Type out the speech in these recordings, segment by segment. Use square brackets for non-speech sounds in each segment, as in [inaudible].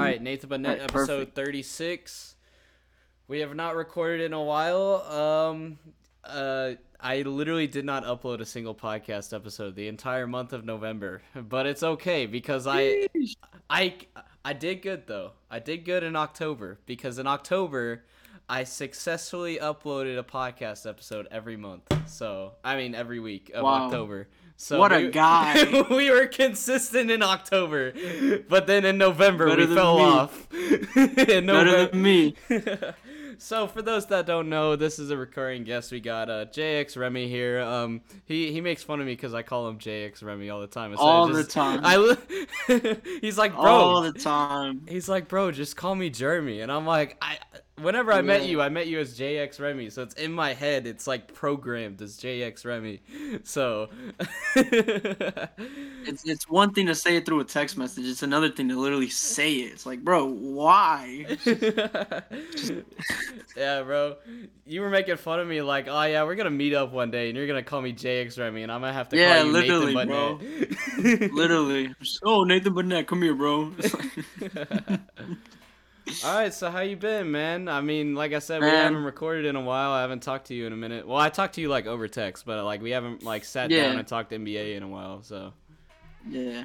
All right, Nathan Burnett, Right, episode 36. We have not recorded in a while. Um, uh, I literally did not upload a single podcast episode the entire month of November, but it's okay because I, I, I did good though. I did good in October because in October, I successfully uploaded a podcast episode every month. So I mean every week of Wow. October. So What a guy. [laughs] we were consistent in October, but then in November Better we fell me. off. [laughs] Better than me. [laughs] so for those that don't know, this is a recurring guest. We got uh, Jxremmy here. Um, he he makes fun of me because I call him Jxremmy all the time. of All the just- time. I he's like, bro. All the time. He's like, bro, just call me Jeremy, and I'm like, I. Whenever I met you, I met you as Jxremmy, so it's in my head. It's like programmed as Jxremmy. [laughs] So. [laughs] It's it's one thing to say it through a text message. It's another thing to literally say it. It's like, bro, why? [laughs] yeah, bro. You were making fun of me like, oh yeah, we're gonna meet up one day, and you're gonna call me Jxremmy, and I'm gonna have to Yeah, call you literally, Nathan bro. Literally. Oh, Nathan Burnett, come here, bro. All right, so how you been, man? I mean, like I said, we haven't recorded in a while. I haven't talked to you in a minute. Well, I talked to you like over text, but like we haven't like sat Yeah. down and talked to NBA in a while. So yeah.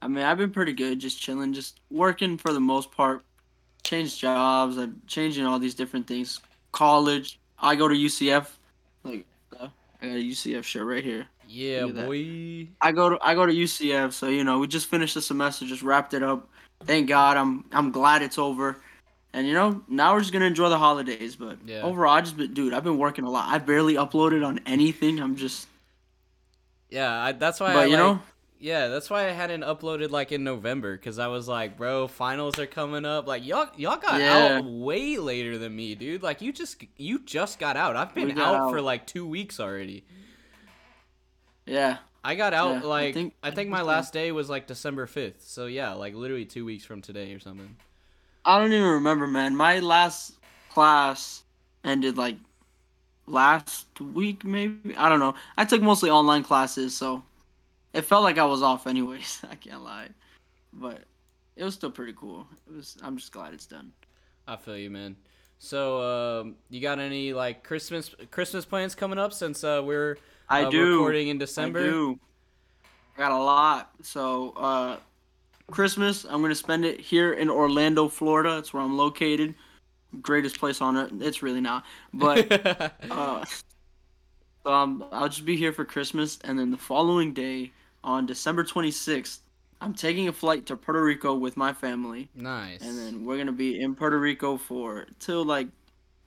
I mean, I've been pretty good, just chilling, just working for the most part. Changed jobs, I'm changing all these different things. College, I go to UCF. Like, uh, I got a UCF shirt right here. yeah, Look at that. boy. I go to I go to UCF, so you know we just finished the semester, just wrapped it up. Thank God, I'm I'm glad it's over, and you know now we're just gonna enjoy the holidays. But Yeah. overall, I just been, dude, I've been working a lot. I barely uploaded on anything. I'm just, Yeah, I, that's why. but I, you like, know, Yeah, that's why I hadn't uploaded like in November because I was like, bro, finals are coming up. Like y'all, y'all got Yeah. out way later than me, dude. Like you just, you just got out. I've been out, out. for like two weeks already. yeah, I got out Yeah, like I think- think, my last day was like December fifth. So yeah, like literally two weeks from today or something. I don't even remember, man. My last class ended like last week, maybe. I don't know. I took mostly online classes, so it felt like I was off anyways. [laughs] I can't lie, but it was still pretty cool. It was. I'm just glad it's done. I feel you, man. So, um, you got any like Christmas Christmas plans coming up since uh, we're I uh, do. recording in December? I do. I got a lot. So, uh, Christmas, I'm gonna spend it here in Orlando, Florida. That's where I'm located. Greatest place on earth. It's really not, but [laughs] uh, so um, I'll just be here for Christmas, and then the following day, on December 26th, I'm taking a flight to Puerto Rico with my family, nice. and then we're gonna be in Puerto Rico for till like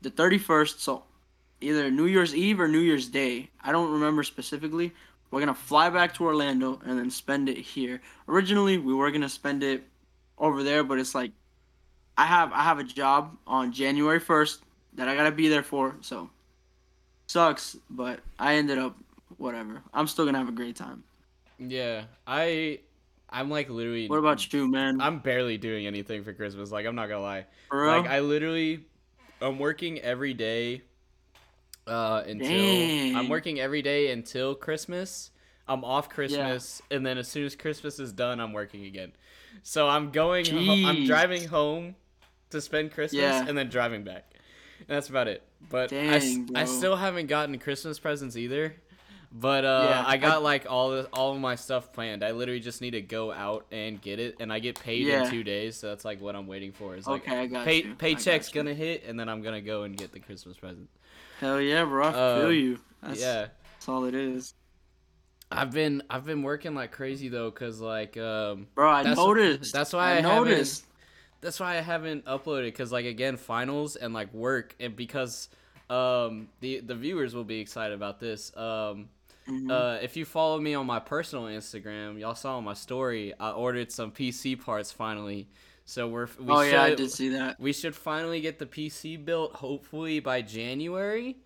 the 31st. So either New Year's Eve or New Year's Day. I don't remember specifically. We're gonna fly back to Orlando and then spend it here. Originally, we were gonna spend it over there, but it's like I have I have a job on January 1st that I gotta be there for. So sucks, but I ended up whatever. I'm still gonna have a great time. yeah, I I'm like literally. What about you, man? I'm barely doing anything for Christmas. Like I'm not gonna lie. For real? Like I literally, I'm working every day. Uh, until Dang. I'm working every day until Christmas. I'm off Christmas, and then as soon as Christmas is done, I'm working again. So I'm going. Ho- I'm driving home to spend Christmas, Yeah. and then driving back. And that's about it. But Dang, I bro. still haven't gotten Christmas presents either. But uh, Yeah, I got I- like all the, all of my stuff planned. I literally just need to go out and get it, and I get paid Yeah. in two days. So that's like what I'm waiting for. Is like Okay, I got pay, you. I paycheck's got you. gonna hit, and then I'm gonna go and get the Christmas present. Hell yeah, bro. I Uh, feel you. That's, yeah, that's all it is, I've been I've been working like crazy though, cause like um bro. I That's- noticed. that's why I haven't- noticed. that's why I haven't uploaded because like again finals and like work and because um the the viewers will be excited about this um Mhm. uh if you follow me on my personal Instagram y'all saw on my story I ordered some PC parts finally so we're we oh yeah, I should- did see that. we should finally get the PC built hopefully by January.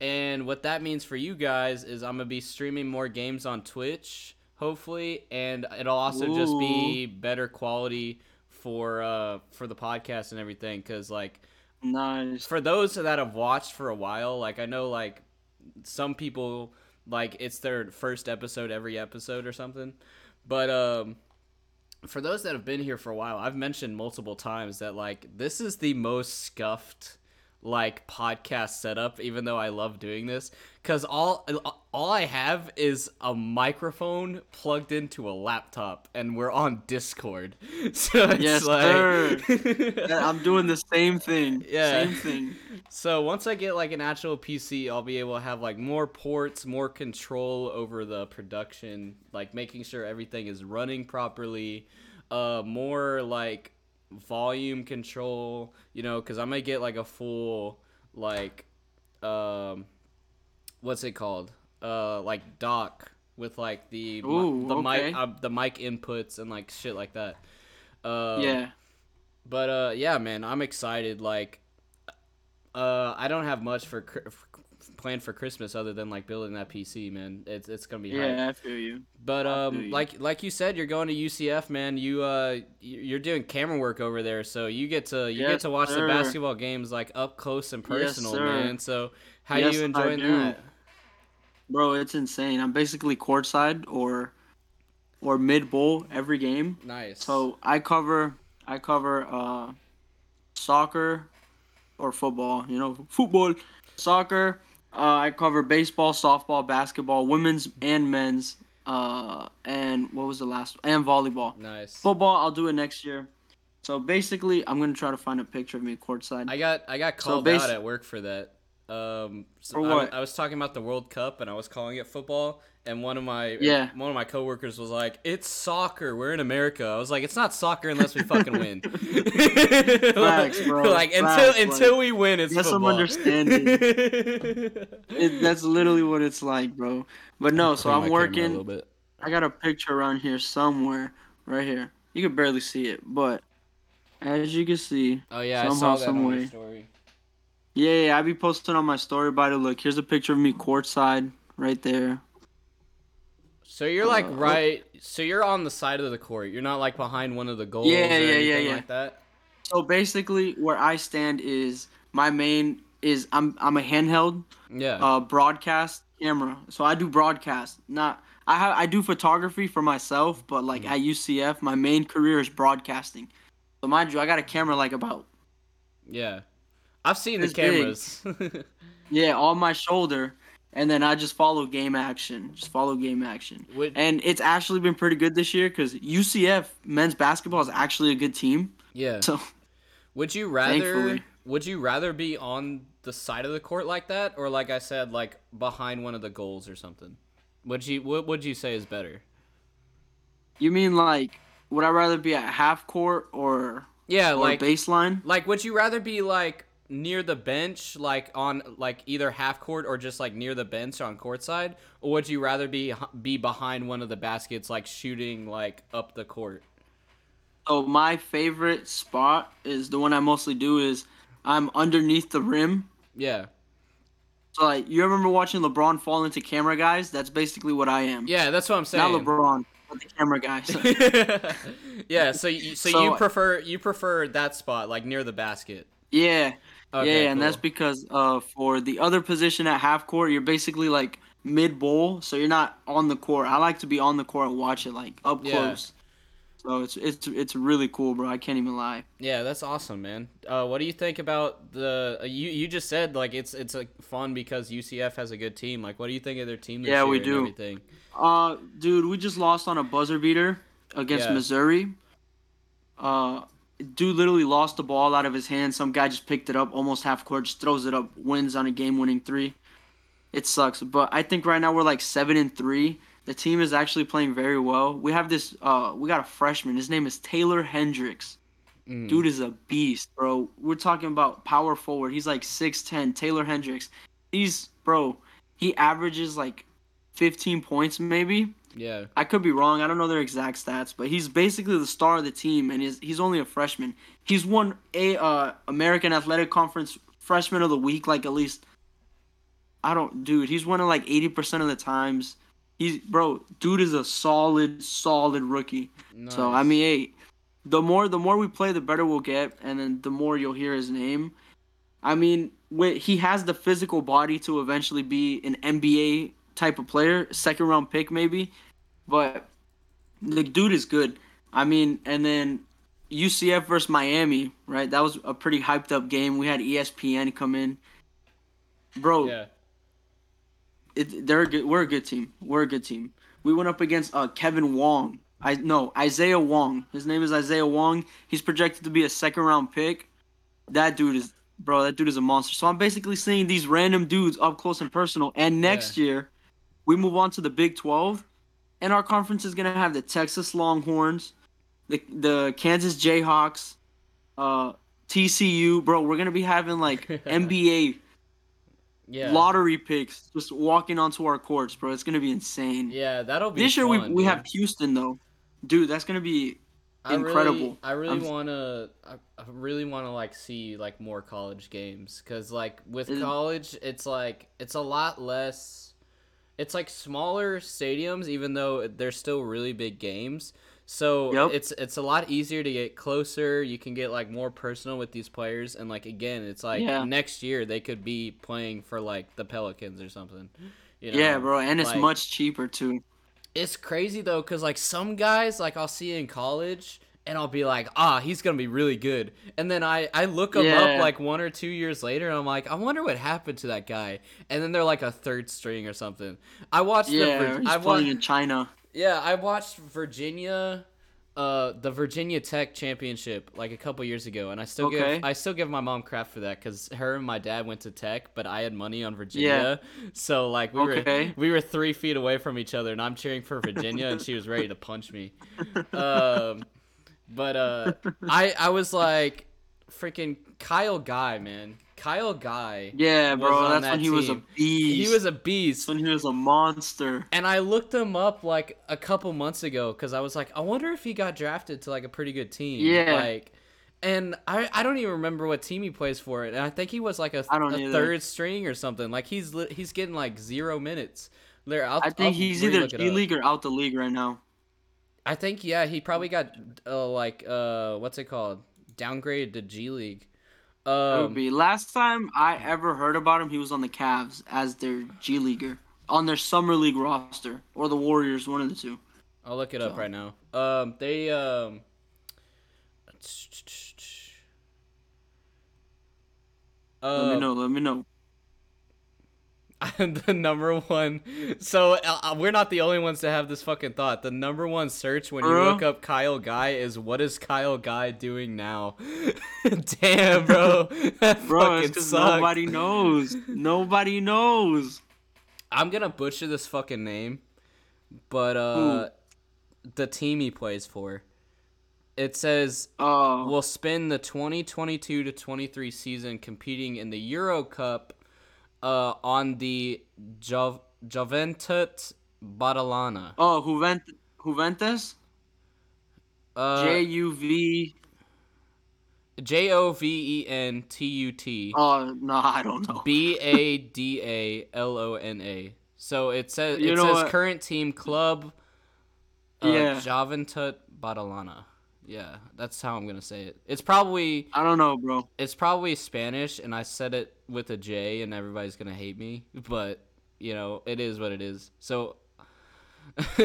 And what that means for you guys is I'm gonna be streaming more games on Twitch, hopefully, and it'll also just be better quality for uh for the podcast and everything. Cause like Nice. for those that have watched for a while, like I know like some people like it's their first episode every episode or something. But um for those that have been here for a while, I've mentioned multiple times that like this is the most scuffed like podcast setup even though I love doing this cuz all all I have is a microphone plugged into a laptop and we're on Discord. [laughs] So it's Yes, like sir. [laughs] Yeah, I'm doing the same thing. Yeah. Same thing. So once I get like an actual PC, I'll be able to have like more ports, more control over the production, like making sure everything is running properly, uh more like volume control, you know, cuz I might get like a full like um what's it called? Uh like dock with like the Ooh, the okay. mic uh, the mic inputs and like shit like that. Um, yeah. but uh, yeah, man, I'm excited. Like, uh, I don't have much for cr- f- planned for Christmas other than like building that PC, man. It's it's gonna be hype. Yeah, I feel you. But um, you. like like you said, you're going to UCF, man. You uh, you're doing camera work over there, so you get to you get to watch sir. the basketball games like up close and personal, sir. man. So how Yes, you enjoying that? Bro, it's insane. I'm basically courtside or or mid bowl every game. Nice. So I cover I cover uh soccer or football, you know, football, soccer. Uh, I cover baseball, softball, basketball, women's and men's. Uh, and what was the last? And volleyball. nice. Football, I'll do it next year. So basically, I'm gonna try to find a picture of me at courtside. I got I got So called basi- out at work for that. Um, so For I, what? I was talking about the World Cup and I was calling it football, and one of my Yeah. one of my coworkers was like, "It's soccer. We're in America." I was like, "It's not soccer unless we fucking win." [laughs] Facts, [laughs] bro. Like until Facts, until like, we win, it's get some understanding. [laughs] It, that's literally what it's like, bro. But no, so I'm working. I got a picture around here somewhere, right here. You can barely see it, but as you can see, Oh yeah, I somehow, saw that some way. story. yeah, yeah, I be posting on my story about it. Look, here's a picture of me courtside, right there. So you're like Uh, right. So you're on the side of the court. You're not like behind one of the goals. Yeah, or yeah, yeah, anything yeah. Like that. So basically, where I stand is my main is I'm I'm a handheld Yeah. uh broadcast camera. So I do broadcast, not I ha- I do photography for myself, but like Mm-hmm. at UCF, my main career is broadcasting. So mind you, I got a camera like about yeah. I've seen the cameras. [laughs] yeah on my shoulder, and then I just follow game action, just follow game action. Would- And it's actually been pretty good this year because UCF men's basketball is actually a good team. yeah. So Would you rather Thankfully. would you rather be on the side of the court like that or like I said like behind one of the goals or something? Would you what would you say is better? you mean like would I rather be at half court or Yeah, or like baseline? like would you rather be like near the bench like on like either half court or just like near the bench on court side or would you rather be be behind one of the baskets like shooting like up the court? So my favorite spot is the one I mostly do is I'm underneath the rim. Yeah. So like you remember watching LeBron fall into camera guys? That's basically what I am. Yeah, that's what I'm saying. Not LeBron, but the camera guys. [laughs] yeah, so you, so, So- you prefer you prefer that spot like near the basket. yeah. Okay, yeah, and that's because uh for the other position at half court, you're basically like mid bowl, so you're not on the court. I like to be on the court and watch it like up Yeah. close. So it's it's it's really cool, bro. I can't even lie. Yeah, that's awesome, man. Uh, what do you think about the? Uh, you you just said like it's it's like fun because UCF has a good team. Like, what do you think of their team this Yeah, we do. everything? Uh, dude, we just lost on a buzzer beater against Yeah. Missouri. Uh, dude literally lost the ball out of his hand. Some guy just picked it up, almost half court, just throws it up, wins on a game-winning three. It sucks, but I think right now we're like seven and three. The team is actually playing very well. We have this. Uh, we got a freshman. His name is Taylor Hendricks. Mm. Dude is a beast, bro. We're talking about power forward. He's like 6'10. Taylor Hendricks. He's bro. He averages like 15 points maybe. Yeah, I could be wrong. I don't know their exact stats, but he's basically the star of the team, and he's he's only a freshman. He's won a uh, American Athletic Conference Freshman of the Week, like at least. I don't, dude. He's winning like 80% of the times. He's bro, dude is a solid, solid rookie. So I mean, hey, the more the more we play, the better we'll get, and then the more you'll hear his name. I mean, he has the physical body to eventually be an NBA type of player, second round pick maybe, but the dude is good. I mean, and then UCF versus Miami, right? That was a pretty hyped up game. We had ESPN come in. Bro, Yeah. it, they're a good, we're a good team. We're a good team. We went up against uh, Kevin Wong. I no Isaiah Wong. His name is Isaiah Wong. He's projected to be a second round pick. That dude is bro. That dude is a monster. So I'm basically seeing these random dudes up close and personal. And next year, we move on to the Big 12, and our conference is gonna have the Texas Longhorns, the the Kansas Jayhawks, uh, TCU. Bro, we're gonna be having like [laughs] NBA Yeah. lottery picks just walking onto our courts, bro. It's gonna be insane. Yeah, that'll be this year we fun, we dude. have Houston though, dude. That's gonna be I really- incredible. I really want to. I, I really want to like see like more college games because like with college, it's like it's a lot less. It's like smaller stadiums, even though they're still really big games. So Yep. it's it's a lot easier to get closer. You can get like more personal with these players, and like again, it's like Yeah. next year they could be playing for like the Pelicans or something. You know? yeah, bro, and it's like- much cheaper too. it's crazy though because like some guys like i'll see in college and i'll be like ah he's gonna be really good and then i i look him Yeah. up like one or two years later and i'm like i wonder what happened to that guy and then they're like a third string or something i watched Yeah, the he's I playing wa- in China. yeah i watched virginia uh the virginia tech championship like a couple years ago and i still Okay. give i still give my mom crap for that because her and my dad went to tech but i had money on virginia yeah. so like we were we were three feet away from each other and i'm cheering for virginia and she was ready to punch me [laughs] um but uh [laughs] i i was like freaking kyle guy man kyle guy Yeah, bro. That's that when he was a beast. he was a That's beast when he was a monster. and I looked him up like a couple months ago because I was like, I wonder if he got drafted to like a pretty good team. Yeah. Like, and I, I don't even remember what team he plays for. It. And I think he was like a, a third string or something. Like he's he's getting like zero minutes. There, I think I'll he's either it G. League or out the league right now. I think yeah, he probably got uh, like uh what's it called downgraded to G League. Um, be last time I ever heard about him. He was on the Cavs as their G leaguer on their summer league roster or the Warriors, one of the two. I'll look it up right now. Um, they um. Let me Uh, know. Let me know. [laughs] the number one. So uh, uh, we're not the only ones to have this fucking thought. The number one search when you Bro. look up Kyle Guy is what is Kyle Guy doing now? [laughs] Damn, bro, [laughs] that Bro, fucking it's nobody knows. Nobody knows. I'm gonna butcher this fucking name, but uh, the team he plays for. It says Oh, will spend the 2022 to 23 season competing in the Euro Cup uh, on the Jov- Juventud Badalona. oh, Juvent- Juventus. Uh, J U V. J O V E N T U T Oh no, I don't know. B A D A L O N A. So it says You it says what? current team club. Uh, Yeah. Juventud Badalona. Yeah, that's how I'm gonna say it. It's probably I don't know, bro. it's probably Spanish, and I said it with a J, and everybody's gonna hate me. But you know, it is what it is. So [laughs]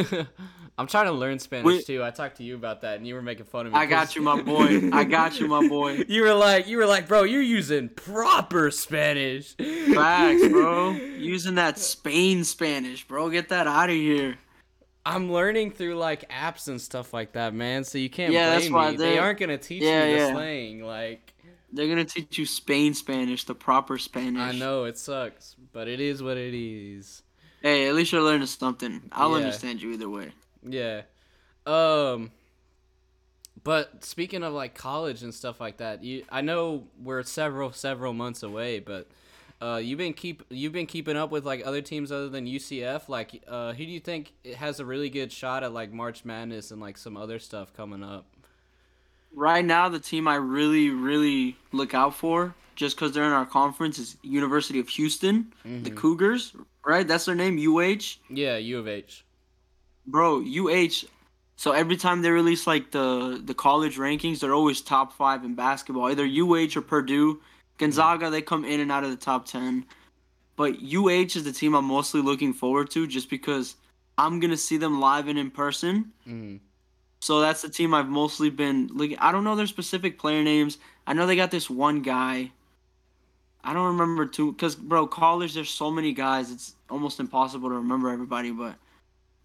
I'm trying to learn Spanish We- too. I talked to you about that, and you were making fun of me. I got you, my boy. I got you, my boy. [laughs] you were like, you were like, bro, you're using proper Spanish. Facts, bro. [laughs] Using that Spain Spanish, bro. Get that out of here. I'm learning through like apps and stuff like that, man. So you can't Yeah, blame me. They aren't gonna teach Yeah, me the yeah. slang. Like They're gonna teach you Spain Spanish, the proper Spanish. I know it sucks, but it is what it is. Hey, at least you're learning something. I'll understand you either way. Yeah. Um but speaking of like college and stuff like that, you I know we're several several months away, but uh you've been keep you've been keeping up with like other teams other than UCF. Like uh who do you think has a really good shot at like March Madness and like some other stuff coming up? Right now, the team I really, really look out for, just because they're in our conference, is University of Houston, the Mhm. Cougars. Right, that's their name, UH. Yeah, U of H. Bro, UH. So every time they release like the the college rankings, they're always top five in basketball. Either UH or Purdue. Gonzaga, they come in and out of the top ten. But UH is the team I'm mostly looking forward to, just because I'm gonna see them live and in person. Mhm. So that's the team I've mostly been looking. I don't know their specific player names. I know they got this one guy. I don't remember too, cause bro, college there's so many guys. It's almost impossible to remember everybody. But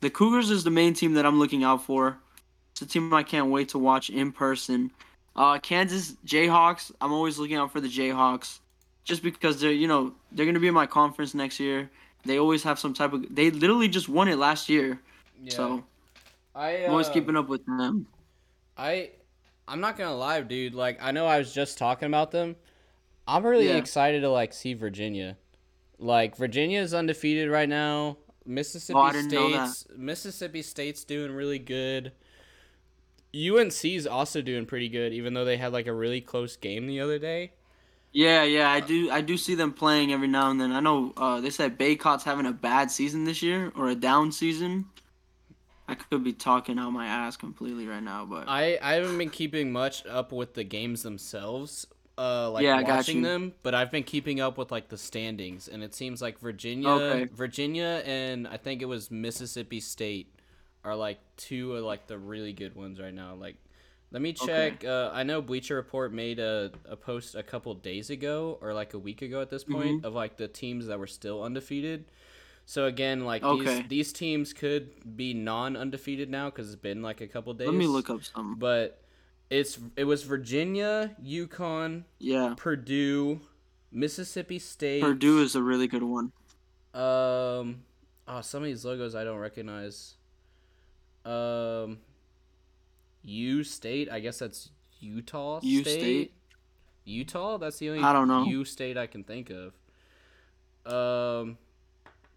the Cougars is the main team that I'm looking out for. It's a team I can't wait to watch in person. Uh, Kansas Jayhawks. I'm always looking out for the Jayhawks, just because they're you know they're gonna be in my conference next year. They always have some type of. They literally just won it last year, Yeah. so I I'm always uh, keeping up with them. I I'm not gonna lie, dude. Like I know I was just talking about them. I'm really Yeah. excited to like see Virginia. Like Virginia is undefeated right now. Mississippi Oh, I didn't know that. State's Mississippi State's doing really good. UNC's also doing pretty good, even though they had like a really close game the other day. Yeah, yeah, I do. I do see them playing every now and then. I know uh, they said Baycot's having a bad season this year or a down season. I could be talking out my ass completely right now, but I I haven't been keeping much up with the games themselves, uh, like Yeah, watching them. But I've been keeping up with like the standings, and it seems like Virginia, Okay. Virginia, and I think it was Mississippi State are like two of like the really good ones right now. Like, let me Okay. check. Uh, I know Bleacher Report made a, a post a couple days ago or like a week ago at this point Mm-hmm. of like the teams that were still undefeated. So again, like Okay. these these teams could be non undefeated now because it's been like a couple days. let me look up some. But it's it was Virginia, UConn, Yeah, Purdue, Mississippi State. Purdue is a really good one. Um, oh, some of these logos I don't recognize. Um, U State. I guess that's Utah U State. State? Utah. That's the only I don't know. U State I can think of. Um,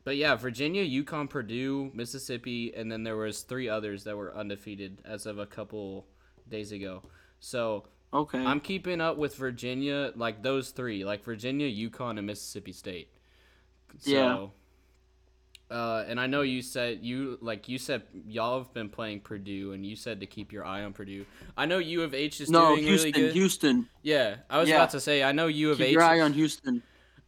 but yeah, Virginia, UConn, Purdue, Mississippi, and then there was three others that were undefeated as of a couple days ago. So Okay. I'm keeping up with Virginia, like those three, like Virginia, UConn, and Mississippi State. So, Yeah. Uh, and I know you said you like you said y'all have been playing Purdue, and you said to keep your eye on Purdue. I know U of H is no, doing Houston. really good. Houston. Yeah, I was Yeah. about to say I know U of Keep H. your eye on Houston.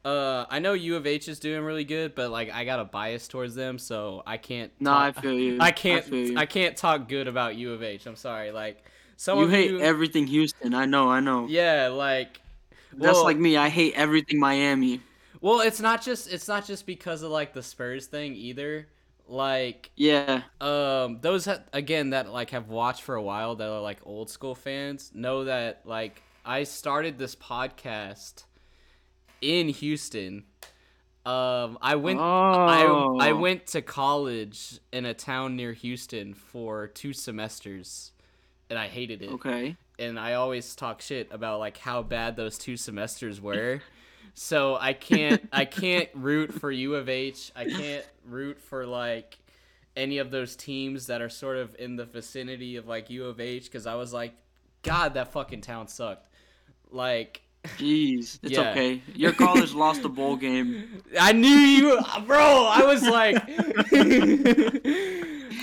Uh, I know U of H is doing really good, but like I got a bias towards them, so I can't. No, I feel you. [laughs] I can't. I, you. I can't talk good about U of H. I'm sorry. Like some you of hate you. everything Houston. I know. I know. yeah, like. That's like me. I hate everything Miami. Well, it's not just it's not just because of like the Spurs thing either. Like Yeah. um those ha- again that like have watched for a while that are like old school fans know that like I started this podcast in Houston. Um I went I I Oh. went to college in a town near Houston for 2 semesters and I hated it Okay. and I always talk shit about like how bad those two semesters were. [laughs] so I can't I [laughs] can't root for U of H. I can't root for like any of those teams that are sort of in the vicinity of like U of H because I was like, God, that fucking town sucked. Like Jeez. It's Yeah. okay. Your college lost a bowl game. [laughs] I knew you, bro. I was like, [laughs]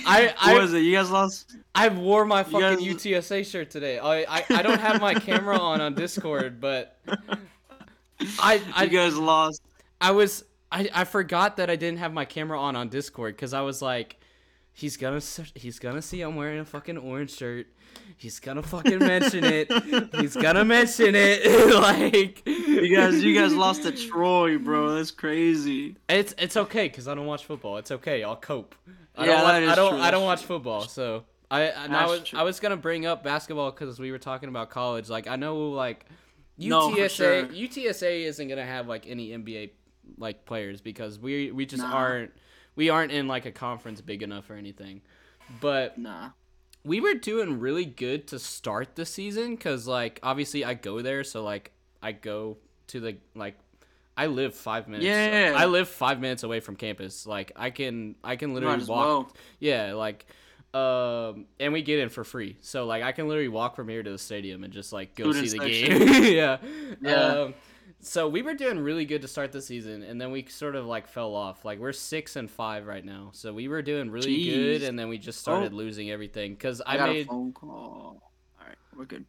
I I What was it? You guys lost? I wore my fucking guys- UTSA shirt today. I, I I don't have my camera on on Discord, but I [laughs] I you guys lost. I was I I forgot that I didn't have my camera on on Discord because I was like, he's gonna he's gonna see I'm wearing a fucking orange shirt. He's gonna fucking mention it. He's gonna mention it. [laughs] like You guys, you guys [laughs] lost to Troy, bro. That's crazy. It's it's okay because I don't watch football. It's okay. I'll cope. I Yeah, don't. wa- that is I don't. true, I don't watch football, so I. I, I was. true. I was gonna bring up basketball because we were talking about college. Like I know, like No, UTSA. sure. UTSA isn't gonna have like any NBA like players because we we just Nah. aren't. We aren't in like a conference big enough or anything. But Nah. we were doing really good to start the season because like obviously I go there, so like I go to the like I live five minutes. Yeah. I live five minutes away from campus. Like I can I can literally walk. well. Yeah, like um and we get in for free. So like I can literally walk from here to the stadium and just like go see the game. [laughs] yeah. Yeah. Um so we were doing really good to start the season and then we sort of like fell off. Like we're 6 and 5 right now. So we were doing really good and then we just started Oh. losing everything cuz I, I, got made a phone call. All right, we're good.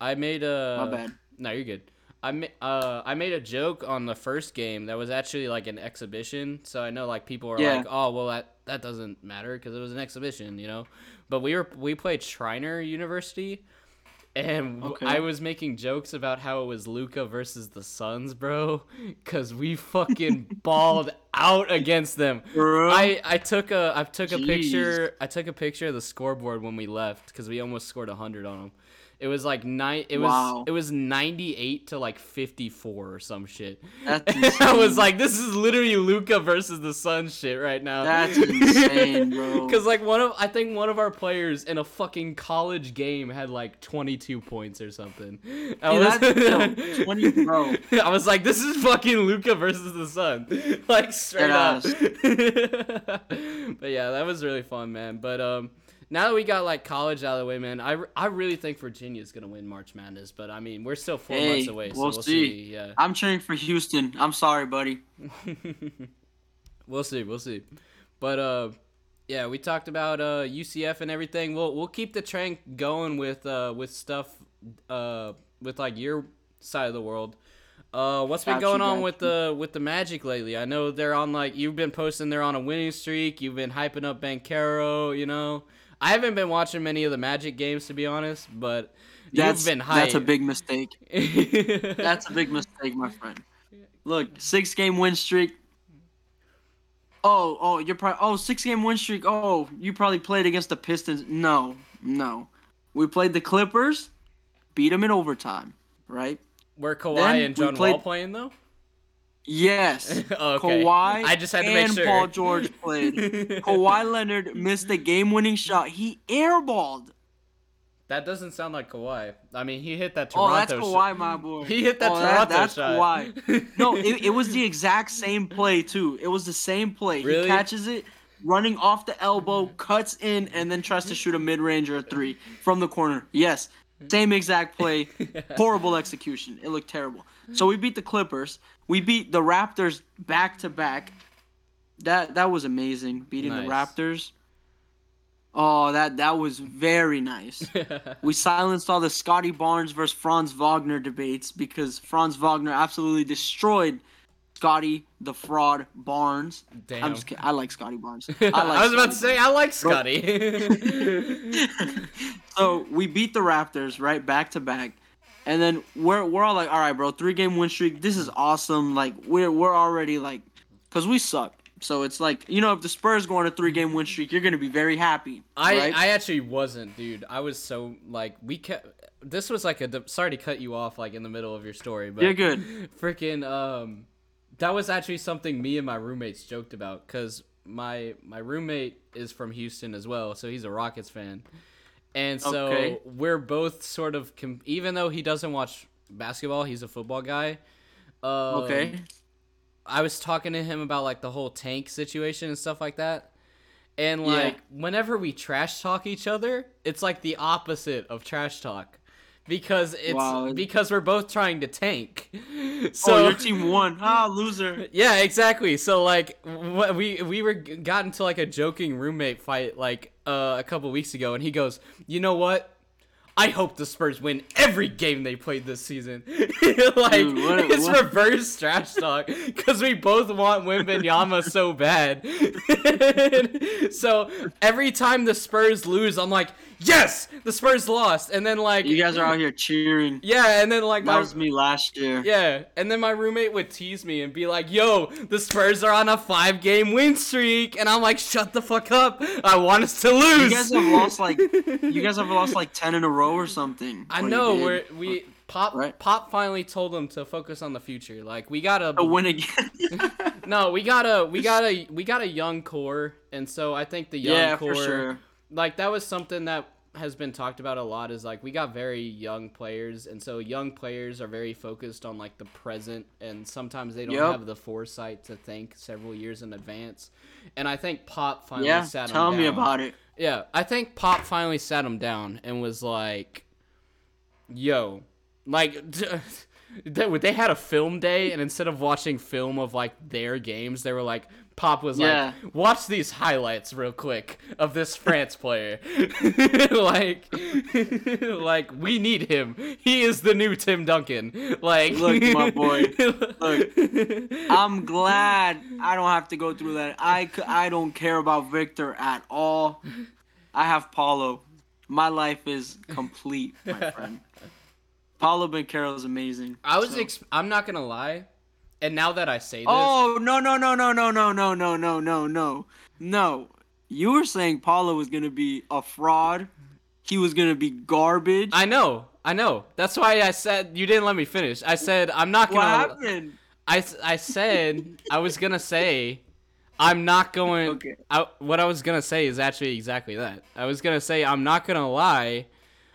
I made a My bad. No, you're good. I ma- uh I made a joke on the first game that was actually like an exhibition. So I know like people are Yeah. like, "Oh, well that that doesn't matter because it was an exhibition," you know. But we were we played Schreiner University and Okay. I was making jokes about how it was Luka versus the Suns, bro, cuz we fucking [laughs] balled out against them. Bro. I, I took a I took a picture I took a picture of the scoreboard when we left because we almost scored hundred on them. It was like nine. It was Wow. it was ninety eight to like fifty four or some shit. [laughs] I was like, this is literally Luka versus the Sun shit right now. That's [laughs] insane, bro. Because like one of I think one of our players in a fucking college game had like twenty two points or something. I was, that's- [laughs] yo, 20 bro. I was like, this is fucking Luka versus the Sun, like straight up. but yeah, that was really fun, man. But um, now that we got like college out of the way, man, I, I really think Virginia's gonna win March Madness. But I mean, we're still four Hey, months away, so we'll we'll, see. see. Yeah, I'm cheering for Houston. I'm sorry, buddy. [laughs] we'll see. We'll see. But uh, yeah, we talked about uh UCF and everything. We'll we'll keep the train going with uh with stuff uh with like your side of the world. Uh, what's been going on with the with the Magic lately? I know they're on like you've been posting they're on a winning streak. You've been hyping up Banchero. You know, I haven't been watching many of the Magic games to be honest, but That's you've been hyped. that's a big mistake. [laughs] That's a big mistake, my friend. Look, six game win streak. Oh, oh, you're probably oh six game win streak. Oh, you probably played against the Pistons. No, no, we played the Clippers, beat them in overtime, right? Were Kawhi Then and John played- Wall playing though? Yes. Oh, [laughs] okay. Kawhi I just had to and make sure. Paul George played. [laughs] Kawhi Leonard missed a game-winning shot. He airballed. That doesn't sound like Kawhi. I mean, he hit that Toronto. Oh, that's. Kawhi, my boy. [laughs] He hit that Oh, Toronto that's shot. Kawhi. No, it, it was the exact same play too. It was the same play. Really? He catches it, running off the elbow, cuts in, and then tries to shoot a mid-range or a three from the corner. Yes, same exact play. Horrible execution. It looked terrible. So we beat the Clippers. We beat the Raptors back to back. That that was amazing. Beating the Raptors. Oh, that that was very nice. [laughs] We silenced all the Scottie Barnes versus Franz Wagner debates because Franz Wagner absolutely destroyed Scottie the fraud Barnes. Damn. I'm just kidding. I like Scottie Barnes. I, [laughs] I, like was about to say I like Scottie. [laughs] so we beat the Raptors right back to back, and then we're we're all like, all right, bro, three game win streak. This is awesome. Like we're we're already like, cause we suck. So it's like you know if the Spurs go on a three game win streak, you're gonna be very happy. I right? I actually wasn't, dude. I was so like we kept. This was like a. Sorry to cut you off like in the middle of your story, but you're good. [laughs] freaking um that was actually something me and my roommates joked about because my my roommate is from houston as well so he's a rockets fan and so Okay. we're both sort of com- even though he doesn't watch basketball he's a football guy um, Okay. i was talking to him about like the whole tank situation and stuff like that and Yeah. like whenever we trash talk each other it's like the opposite of trash talk because it's Wow. because we're both trying to tank so [laughs] oh, your team won. Ah, [laughs] loser. yeah, exactly. So like we we were got into like a joking roommate fight like uh, a couple weeks ago, and he goes, "You know what? I hope the Spurs win every game they played this season." [laughs] like Dude, what- it's what- reverse trash talk because we both want Wembanyama so bad. so every time the Spurs lose, I'm like, "Yes, the Spurs lost," and then like You guys are out here cheering. yeah, and then like That my was me last year. yeah, and then my roommate would tease me and be like, "Yo, the Spurs are on a five-game win streak," and I'm like, "Shut the fuck up! I want us to lose." You guys have lost like [laughs] you guys have lost like ten in a row or something. I know we're we pop Right. pop finally told them to focus on the future. Like we gotta to win again. [laughs] no, we gotta we [laughs] gotta we got a young core, and so I think the young yeah, core for sure. Like that was something that has been talked about a lot is like we got very young players and so young players are very focused on like the present and sometimes they don't Yep. have the foresight to think several years in advance and i think pop finally Yeah, sat him down. tell me down. about it. yeah i think pop finally sat him down and was like yo like [laughs] they had a film day and instead of watching film of like their games they were like Pop was Yeah. like, "Watch these highlights real quick of this [laughs] France player. [laughs] like, [laughs] like we need him. He is the new Tim Duncan. Like, Look, my boy. Look. I'm glad I don't have to go through that. I, c- I don't care about Victor at all. I have Paolo. My life is complete, my friend. Paolo Banchero is amazing. I was. So- Ex- I'm not gonna lie. And now that I say this, Oh no no no no no no no no no no no no! You were saying Paolo was gonna be a fraud. He was gonna be garbage. I know, I know. That's why I said you didn't let me finish. I said I'm not gonna. What happened? I, I said I was gonna say I'm not going. Okay. I, what I was gonna say is actually exactly that. I was gonna say I'm not gonna lie.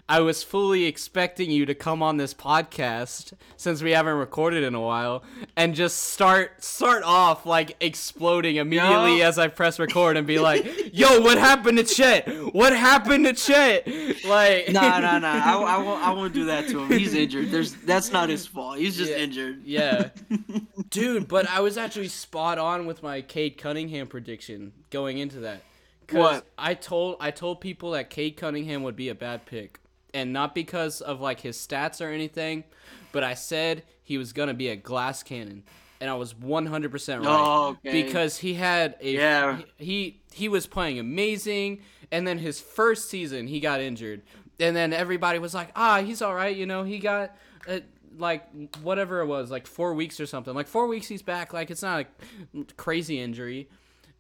I was fully expecting you to come on this podcast since we haven't recorded in a while and just start start off like exploding immediately as I press record and be like, "Yo, what happened to Chet? What happened to Chet?" Like, Nah nah nah. I, I won't I won't do that to him. He's injured. There's that's not his fault. He's just Yeah. injured. Yeah. [laughs] Dude, but I was actually spot on with my Cade Cunningham prediction going into that. 'Cause What? I told I told people that Cade Cunningham would be a bad pick. And not because of like his stats or anything, but I said he was gonna be a glass cannon. And I was 100% right. Oh, okay. Because he had a Yeah. he he was playing amazing and then his first season he got injured and then everybody was like ah he's all right you know he got uh, like whatever it was like four weeks or something like four weeks he's back like it's not a crazy injury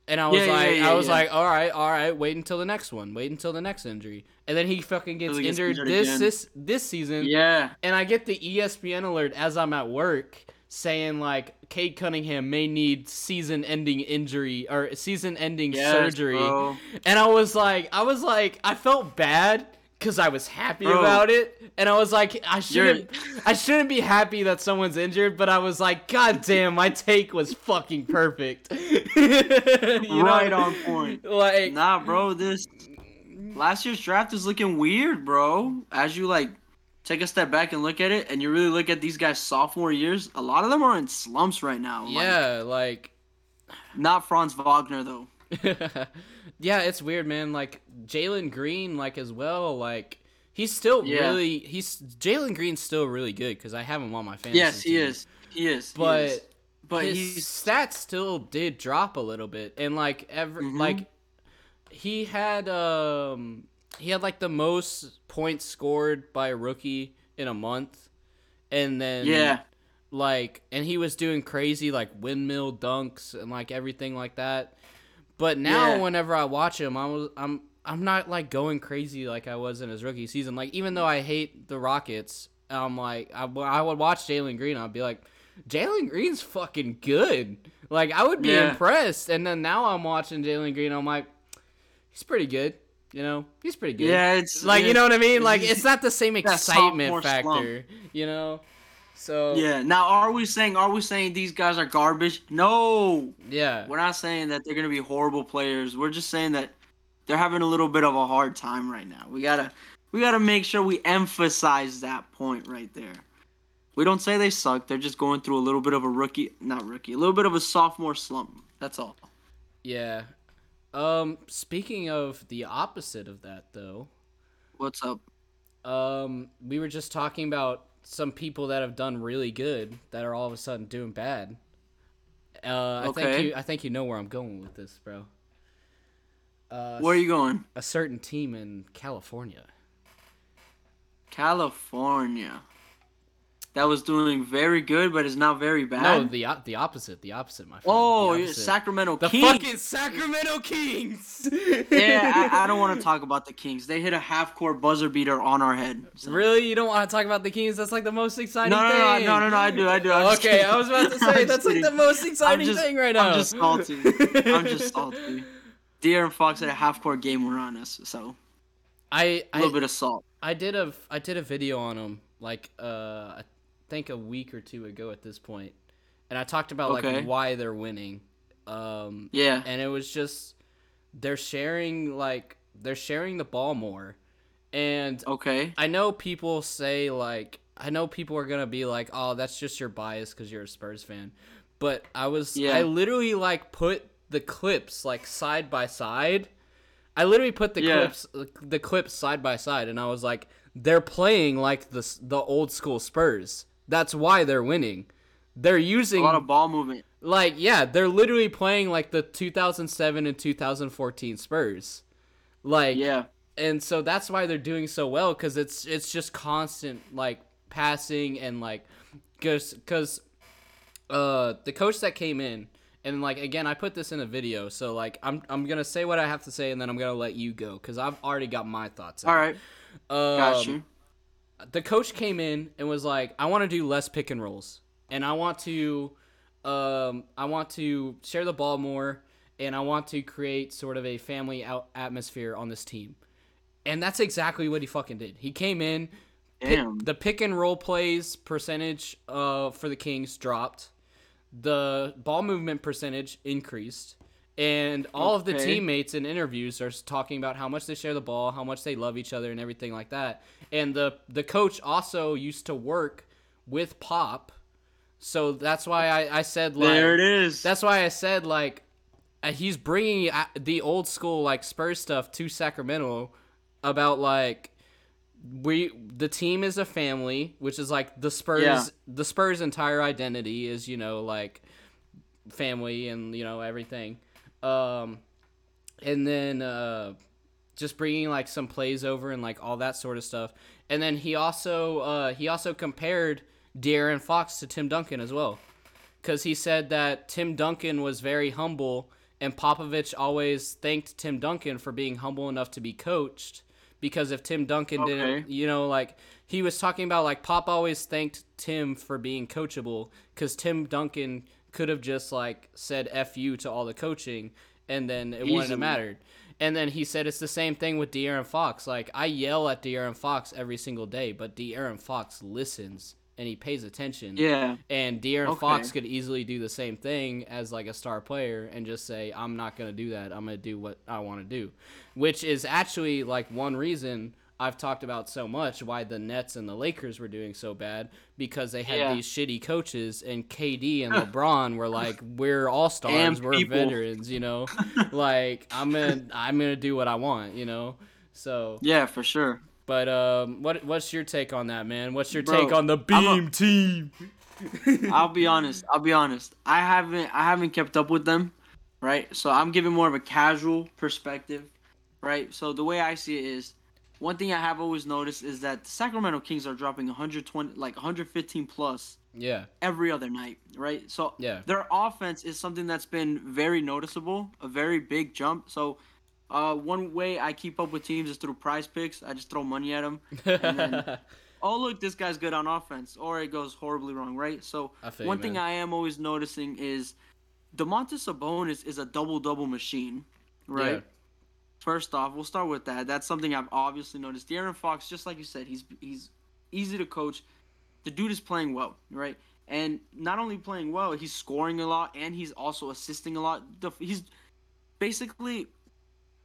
and i was Yeah, yeah, like yeah, i was yeah. like all right all right wait until the next one wait until the next injury and then he fucking gets he gets injured injured this again. this this season Yeah. and I get the ESPN alert as I'm at work saying like Cade Cunningham may need season-ending injury or season-ending Yes, surgery, bro. and I was like, I was like, I felt bad because I was happy Bro. about it, and I was like, I shouldn't, I shouldn't be happy that someone's injured, but I was like, God damn, my take was fucking perfect. [laughs] You know? right on point. Like, Nah, bro, this last year's draft is looking weird, bro. As you like take a step back and look at it, and you really look at these guys' sophomore years, a lot of them are in slumps right now. Like, yeah, like. not Franz Wagner though. [laughs] yeah, it's weird, man. Like Jalen Green, like as well. Like he's still Yeah. really he's Jalen Green's still really good because I have him on my fantasy. Yes, he team. is. He is. he But is. but his he's stats still did drop a little bit, and like ever Mhm. like he had um he had like the most points scored by a rookie in a month, and then yeah. like and he was doing crazy like windmill dunks and like everything like that but now Yeah. whenever i watch him i was i'm i'm not like going crazy like i was in his rookie season. Like even though i hate the rockets i'm like i, I would watch jalen green i'd be like jalen green's fucking good. Like i would be Yeah. impressed. And then now i'm watching jalen green i'm like he's pretty good you know? He's pretty good. Yeah, it's like you know what i mean? Like it's- not the same excitement factor you know so Yeah. Now, are we saying are we saying these guys are garbage? No, yeah we're not saying that they're gonna be horrible players. We're just saying that they're having a little bit of a hard time right now. We gotta we gotta make sure we emphasize that point right there. We don't say they suck. They're just going through a little bit of a rookie, not rookie, a little bit of a sophomore slump. That's all. Yeah. Um speaking of the opposite of that though, What's up? um we were just talking about some people that have done really good that are all of a sudden doing bad. Uh I think you I think you know where I'm going with this, bro. Uh Where are you going? a certain team in California. California. That was doing very good, but is now very bad. No, the the opposite, the opposite, my friend. oh, the. Sacramento the Kings. fucking Sacramento Kings. yeah, I, [laughs] I don't want to talk about the Kings. They hit a half-court buzzer beater on our head. so- Really? You don't want to talk about the Kings? That's like the most exciting No, no, no, thing. no, no, no, I do, I do. I'm okay. I was about to [laughs] say that's like the most exciting just- thing right now. I'm just salty. I'm just [laughs] salty. De'Aaron Fox had a half-court game were on us, so I a little I, bit of salt. I did a I did a video on him like uh think a week or two ago at this point, and I talked about Okay. like why they're winning. Um, Yeah, and it was just they're sharing like they're sharing the ball more, and okay. I know people say like I know people are gonna be like, oh, that's just your bias because you're a Spurs fan. But I was Yeah. I literally like put the clips like side by side. I literally put the Yeah. clips the clips side by side, and I was like, they're playing like the the old school Spurs. That's why they're winning. They're using A lot of ball movement. like yeah, they're literally playing like the 2007 and 2014 Spurs. Like Yeah. and so that's why they're doing so well because it's it's just constant like passing and like because because uh the coach that came in and like again I put this in a video so like I'm I'm gonna say what I have to say and then I'm gonna let you go because I've already got my thoughts. out. All right. um, Got you. The coach came in and was like, I want to do less pick and rolls, and I want to, um, I want to share the ball more, and I want to create sort of a family out atmosphere on this team, and that's exactly what he fucking did. He came in, pick- the pick and roll plays percentage uh for the Kings dropped, the ball movement percentage increased. And all of the teammates in interviews are talking about how much they share the ball, how much they love each other, and everything like that. And the the coach also used to work with Pop, so that's why I, I said like there it is. that's why I said like uh, he's bringing uh, the old school like Spurs stuff to Sacramento about like we the team is a family, which is like the Spurs Yeah. the Spurs entire identity is you know like family and you know everything. Um and then uh just bringing like some plays over and like all that sort of stuff. And then he also uh he also compared De'Aaron Fox to Tim Duncan as well because he said that Tim Duncan was very humble, and Popovich always thanked Tim Duncan for being humble enough to be coached. Because if Tim Duncan didn't, you know, like he was talking about, like Pop always thanked Tim for being coachable, because Tim Duncan could have just like said "f you" to all the coaching, and then it wouldn't have mattered. And then he said it's the same thing with De'Aaron Fox. Like I yell at De'Aaron Fox every single day, but De'Aaron Fox listens and he pays attention. yeah. And De'Aaron Okay. Fox could easily do the same thing as like a star player and just say, I'm not gonna do that. I'm gonna do what I want to do, which is actually like one reason I've talked about so much why the Nets and the Lakers were doing so bad because they had Yeah. these shitty coaches and KD and [laughs] LeBron were like, we're all stars, we're people. veterans, you know, [laughs] like I'm gonna I'm gonna do what I want, you know. So, Yeah, for sure. but um, what what's your take on that, man? What's your Bro, take on the I'm a- Beam Team? [laughs] I'll be honest. I'll be honest. I haven't I haven't kept up with them, right? So I'm giving more of a casual perspective, right? So the way I see it is, one thing I have always noticed is that the Sacramento Kings are dropping 120, like 115 plus Yeah, every other night, right? So Yeah. their offense is something that's been very noticeable, a very big jump. So. Uh, one way I keep up with teams is through PrizePicks. I just throw money at them. And then [laughs] oh look, this guy's good on offense, or it goes horribly wrong, right? So feel you, one thing. I am always noticing is Domantas Sabonis is a double double machine, right? Yeah. First off, we'll start with that. That's something I've obviously noticed. De'Aaron Fox, just like you said, he's he's easy to coach. The dude is playing well, right? And not only playing well, he's scoring a lot, and he's also assisting a lot. The, he's basically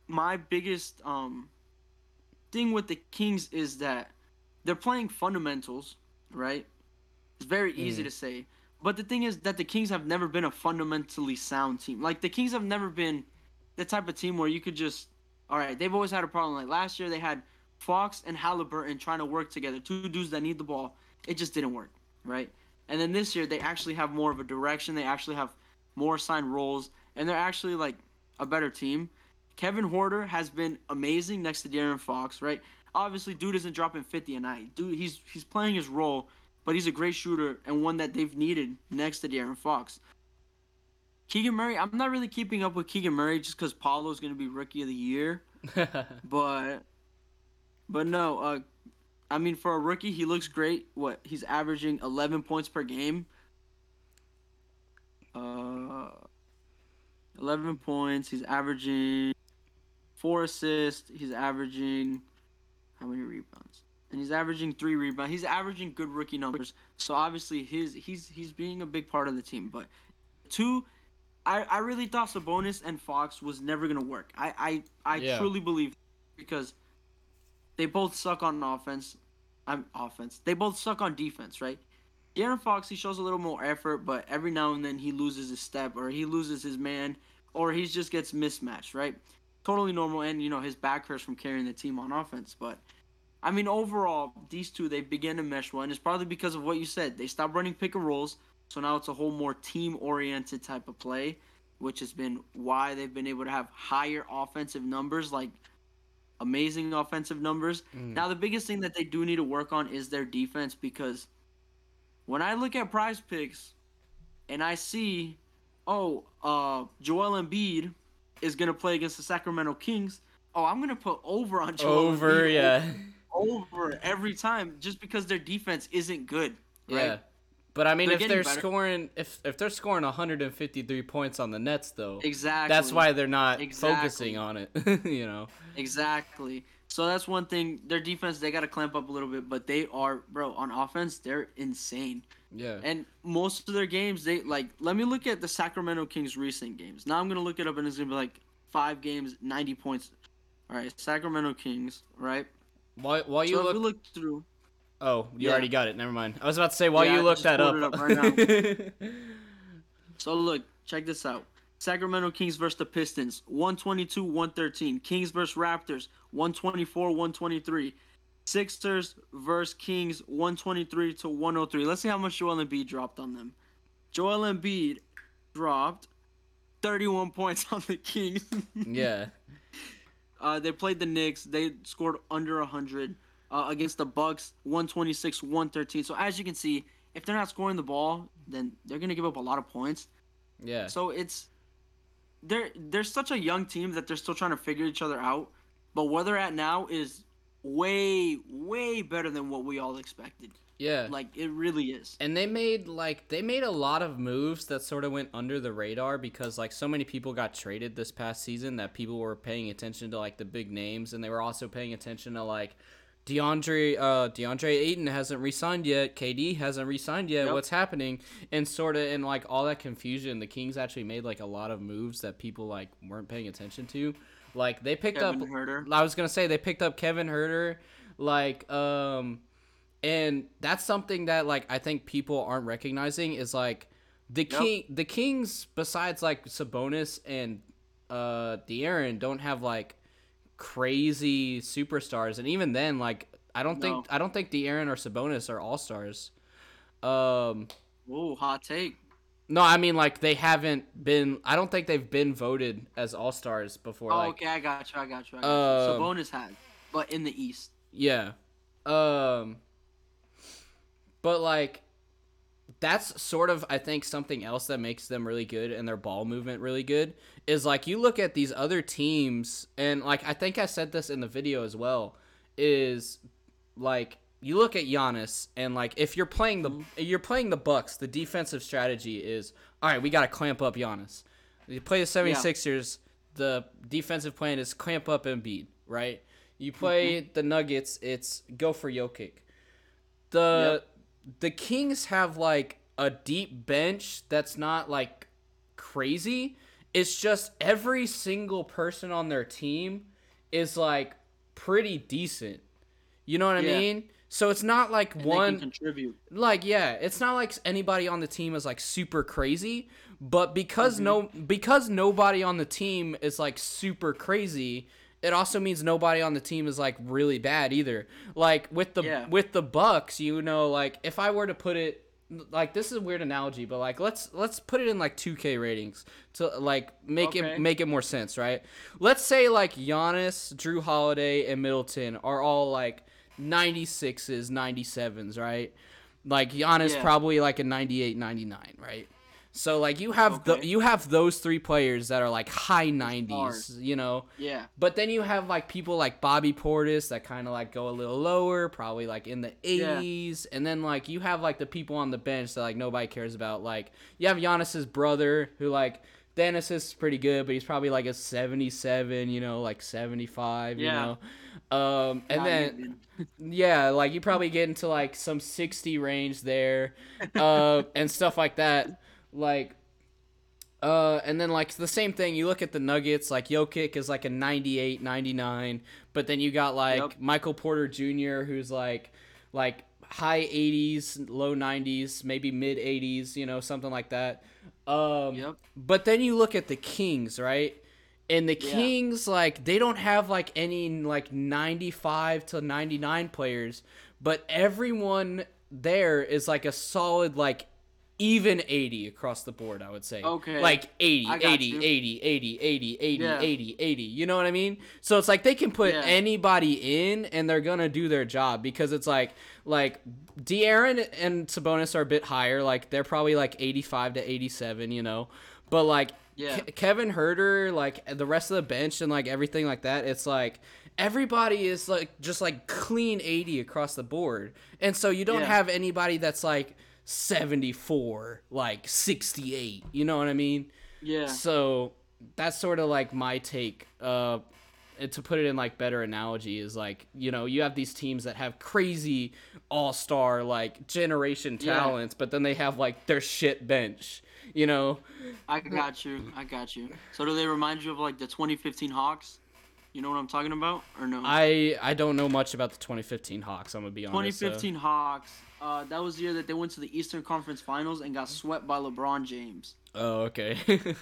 my biggest um thing with the Kings is that they're playing fundamentals, right? It's very easy Mhm. to say. But the thing is that the Kings have never been a fundamentally sound team. Like the Kings have never been the type of team where you could just all right, they've always had a problem. Like last year they had Fox and Halliburton trying to work together, two dudes that need the ball. It just didn't work, right? And then this year they actually have more of a direction. They actually have more assigned roles, and they're actually like a better team. Kevin Huerter has been amazing next to De'Aaron Fox, right? Obviously, dude isn't dropping 50 a night. Dude, he's he's playing his role, but he's a great shooter and one that they've needed next to De'Aaron Fox. Keegan Murray, I'm not really keeping up with Keegan Murray just because Paolo's gonna be Rookie of the Year, [laughs] but but no, uh, I mean for a rookie, he looks great. What he's averaging 11 points per game. Uh, 11 points. He's averaging four assists. He's averaging how many rebounds? And he's averaging three rebounds. He's averaging good rookie numbers. So obviously his he's he's being a big part of the team. But two, I I really thought Sabonis and Fox was never gonna work. I I I Yeah. truly believe because they both suck on offense. I'm offense. They both suck on defense, right? De'Aaron Fox, he shows a little more effort, but every now and then he loses his step or he loses his man or he just gets mismatched, right? Totally normal, and you know his back hurts from carrying the team on offense. But I mean, overall, these two they begin to mesh well, and it's probably because of what you said. They stopped running pick and rolls, so now it's a whole more team-oriented type of play, which has been why they've been able to have higher offensive numbers, like amazing offensive numbers. Mm. Now, the biggest thing that they do need to work on is their defense because when I look at PrizePicks and I see, oh, uh, Joel Embiid is going to play against the Sacramento Kings, oh, I'm going to put over on Joel Over, Embiid yeah. over every time just because their defense isn't good. Right? Yeah. But I mean, They're if they're better. scoring, if if they're scoring 153 points on the Nets, though, Exactly. that's why they're not Exactly. focusing on it. [laughs] you know. Exactly. So that's one thing. Their defense, they got to clamp up a little bit, but they are, bro, on offense, they're insane. Yeah. And most of their games, they like. Let me look at the Sacramento Kings recent games. Now I'm gonna look it up, and it's gonna be like five games, 90 points. All right, Sacramento Kings, right? While while you so if look, we look through, oh, you Yeah. already got it. Never mind. I was about to say while Yeah, you I look that up. up [laughs] so look, check this out. Sacramento Kings versus the Pistons, 122, 113. Kings versus Raptors, 124, 123. Sixers versus Kings, 123 to 103. Let's see how much Joel Embiid dropped on them. Joel Embiid dropped 31 [laughs] points on the Kings. yeah. Uh, they played the Knicks. They scored under 100 uh, against the Bucks, 126, 113. So as you can see, if they're not scoring the ball, then they're gonna give up a lot of points. Yeah. So it's they're they're such a young team that they're still trying to figure each other out. But where they're at now is way way better than what we all expected. Yeah. Like it really is. and they made like they made a lot of moves that sort of went under the radar because like so many people got traded this past season that people were paying attention to like the big names and they were also paying attention to like DeAndre uh DeAndre Ayton hasn't re-signed yet, KD hasn't re-signed yet. Yep. What's happening? And sort of in like all that confusion, the Kings actually made like a lot of moves that people like weren't paying attention to. Like they picked Kevin up Huerter. I was gonna say they picked up Kevin Huerter, like um, and that's something that like I think people aren't recognizing is like the Yep. king the Kings besides like Sabonis and uh De'Aaron don't have like crazy superstars, and even then like I don't think I don't think De'Aaron or Sabonis are all stars. Um, Ooh, hot take. no, I mean like they haven't been. I don't think they've been voted as all stars before. Oh, like, okay, I got you. I got you. I got Um, you. Sabonis had, but in the East. Yeah. Um but like that's sort of I think something else that makes them really good and their ball movement really good is like you look at these other teams and like I think I said this in the video as well is like you look at Giannis and like if you're playing the mm-hmm. you're playing the Bucks, the defensive strategy is all right, we got to clamp up Giannis. You play the 76ers, the defensive plan is clamp up Embiid, right? You mm-hmm. play the Nuggets, it's go for Jokic. The the Kings have like a deep bench that's not like crazy. It's just every single person on their team is like pretty decent. You know what I Yeah. mean? So it's not like And one contribute. like yeah it's not like anybody on the team is like super crazy but because mm-hmm. no because nobody on the team is like super crazy it also means nobody on the team is like really bad either like with the Yeah. with the bucks you know like if i were to put it like this is a weird analogy but like let's let's put it in like 2k ratings to like make Okay. it make it more sense right let's say like Giannis, Jrue Holiday and Middleton are all like 96s 97s right like Giannis Yeah. probably like a 98 99 right so like you have the you have those three players that are like high 90s you know Yeah. but then you have like people like Bobby Portis that kind of like go a little lower, probably like in the eighties, Yeah. 80s. And then like you have like the people on the bench that like nobody cares about. Like you have Giannis's brother who like Dennis is pretty good, but he's probably like a 77, you know, like 75, you Yeah. know. Um and Not then even. [laughs] yeah, like you probably get into like some 60 range there, uh, and stuff like that. Like, uh, and then like the same thing, you look at the Nuggets, like Jokic is like a 98, 99, but then you got like Yep. Michael Porter Jr., who's like, like high 80s, low 90s, maybe mid 80s, you know, something like that. Um, Yep. But then you look at the Kings, right? And the Yeah. Kings, like, they don't have like any like 95 to 99 players, but everyone there is like a solid like even 80 across the board, I would say. Okay. Like 80, 80, you. 80, 80, 80, 80, Yeah. 80, 80. You know what I mean? So it's like they can put Yeah. anybody in and they're going to do their job because it's like like De'Aaron and Sabonis are a bit higher, like they're probably like 85 to 87, you know. But like Yeah. Ke- Kevin Huerter, like the rest of the bench and like everything like that, it's like everybody is like just like clean 80 across the board. And so you don't Yeah. have anybody that's like 74, like 68. You know what I mean? Yeah. So that's sort of like my take. Uh, to put it in like better analogy is like you know you have these teams that have crazy all star like generation Yeah. talents, but then they have like their shit bench. You know, I got you. I got you. So do they remind you of like the 2015 Hawks? You know what I'm talking about, or no? I I don't know much about the 2015 Hawks. I'm gonna be honest. so- 2015 Hawks. Uh, that was the year that they went to the Eastern Conference Finals and got swept by LeBron James. Oh okay. [laughs]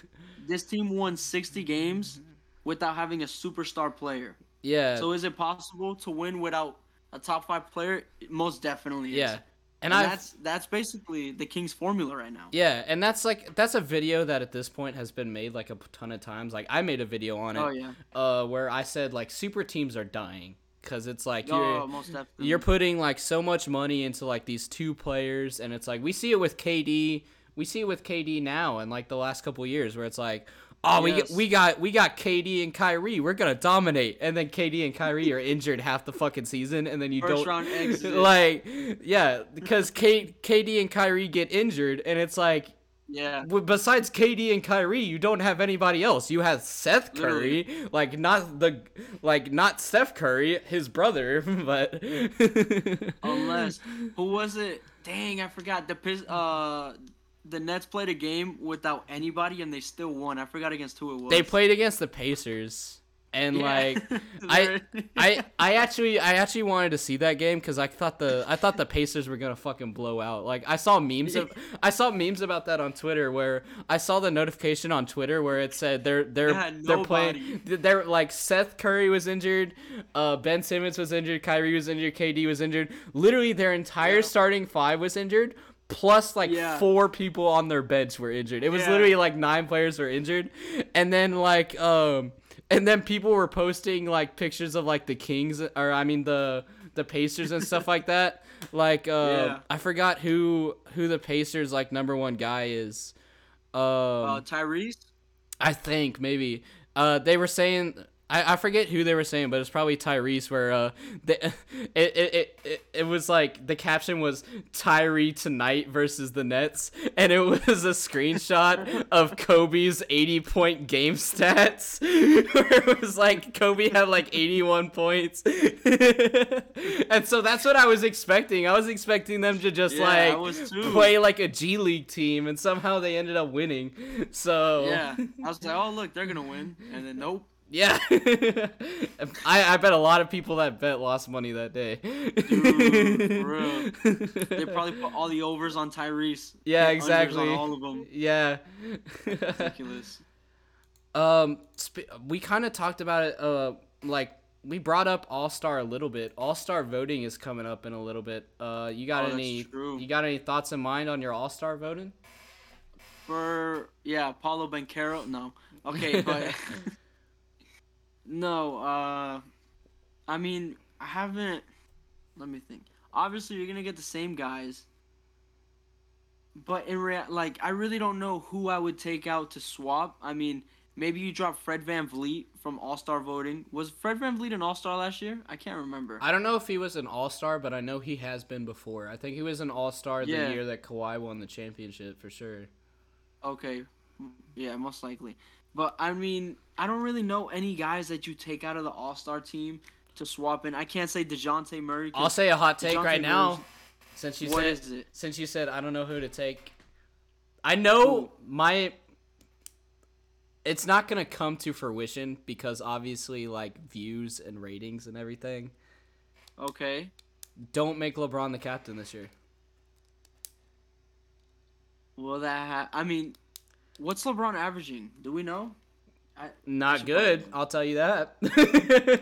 This team won 60 games without having a superstar player. yeah. So is it possible to win without a top five player? It most definitely is. yeah. And, And that's that's basically the Kings formula right now. Yeah, and that's like that's a video that at this point has been made like a ton of times. Like I made a video on it, Oh yeah. uh, where I said like super teams are dying because it's like Oh, you're definitely. you're putting like so much money into like these two players, and it's like we see it with KD, we see it with KD now, and like the last couple years where it's like. Oh, Yes. we we got we got KD and Kyrie. We're gonna dominate, and then KD and Kyrie are injured half the fucking season, and then you First don't [laughs] like, yeah, because K, KD and Kyrie get injured, and it's like yeah. besides KD and Kyrie, you don't have anybody else. You have Seth Curry, like not the like not Steph Curry, his brother, [laughs] but Unless [laughs] who was it? Dang, I forgot. The uh the Nets played a game without anybody and they still won. I forgot against who it was. they played against the Pacers, and Yeah. like [laughs] I I [laughs] I actually I actually wanted to see that game because I thought the I thought the Pacers were gonna fucking blow out. Like I saw memes of [laughs] I saw memes about that on Twitter where I saw the notification on Twitter where it said they're they're they they're playing they're like Seth Curry was injured, uh Ben Simmons was injured, Kyrie was injured, KD was injured. Literally their entire Yeah. starting five was injured. Plus, like four people on their bench were injured. It was literally like nine players were injured, and then like um and then people were posting like pictures of like the Kings or I mean the the Pacers and stuff like that. Like uh, [laughs] Yeah. I forgot who who the Pacers like number one guy is. Um, uh, Tyrese. I think maybe uh they were saying I, I forget who they were saying, but it's probably Tyrese. Where uh, [laughs] it, it, it, it was like the caption was Tyree tonight versus the Nets, [laughs] and it was a screenshot of Kobe's eighty point game stats, [laughs] where it was like Kobe had like eighty one points, and so that's what I was expecting. I was expecting them to just Yeah, like play like a G League team, and somehow they ended up winning. So Yeah. I was like, oh look, they're gonna win, and then nope. Yeah. [laughs] I, I bet a lot of people that bet lost money that day. Dude. [laughs] They probably put all the overs on Tyrese. Yeah, exactly. On all of them. [laughs] yeah. Ridiculous. um, sp- we kind of talked about it. Uh, like we brought up All Star a little bit. All Star voting is coming up in a little bit. Uh, you got Oh, any? You got any thoughts in mind on your All Star voting? For yeah, Paolo Banchero. No. Okay, but no. Uh, I mean, I haven't. Let me think. Obviously, you're gonna get the same guys. But in rea- like, I really don't know who I would take out to swap. I mean, maybe you drop Fred VanVleet from All Star voting. Was Fred VanVleet an All Star last year? I can't remember. I don't know if he was an All Star, but I know he has been before. I think he was an All Star the year that Kawhi won the championship for sure. Okay. Yeah, most likely. But I mean, I don't really know any guys that you take out of the All Star team to swap in. I can't say Dejounte Murray. I'll say a hot take DeJounte right now. Since you What said is it? since you said I don't know who to take. I know my it's not going to come to fruition because obviously like views and ratings and everything. Okay. Don't make LeBron the captain this year. Well, that ha- I mean, What's LeBron averaging? Do we know? I, Not good. I'll tell you that.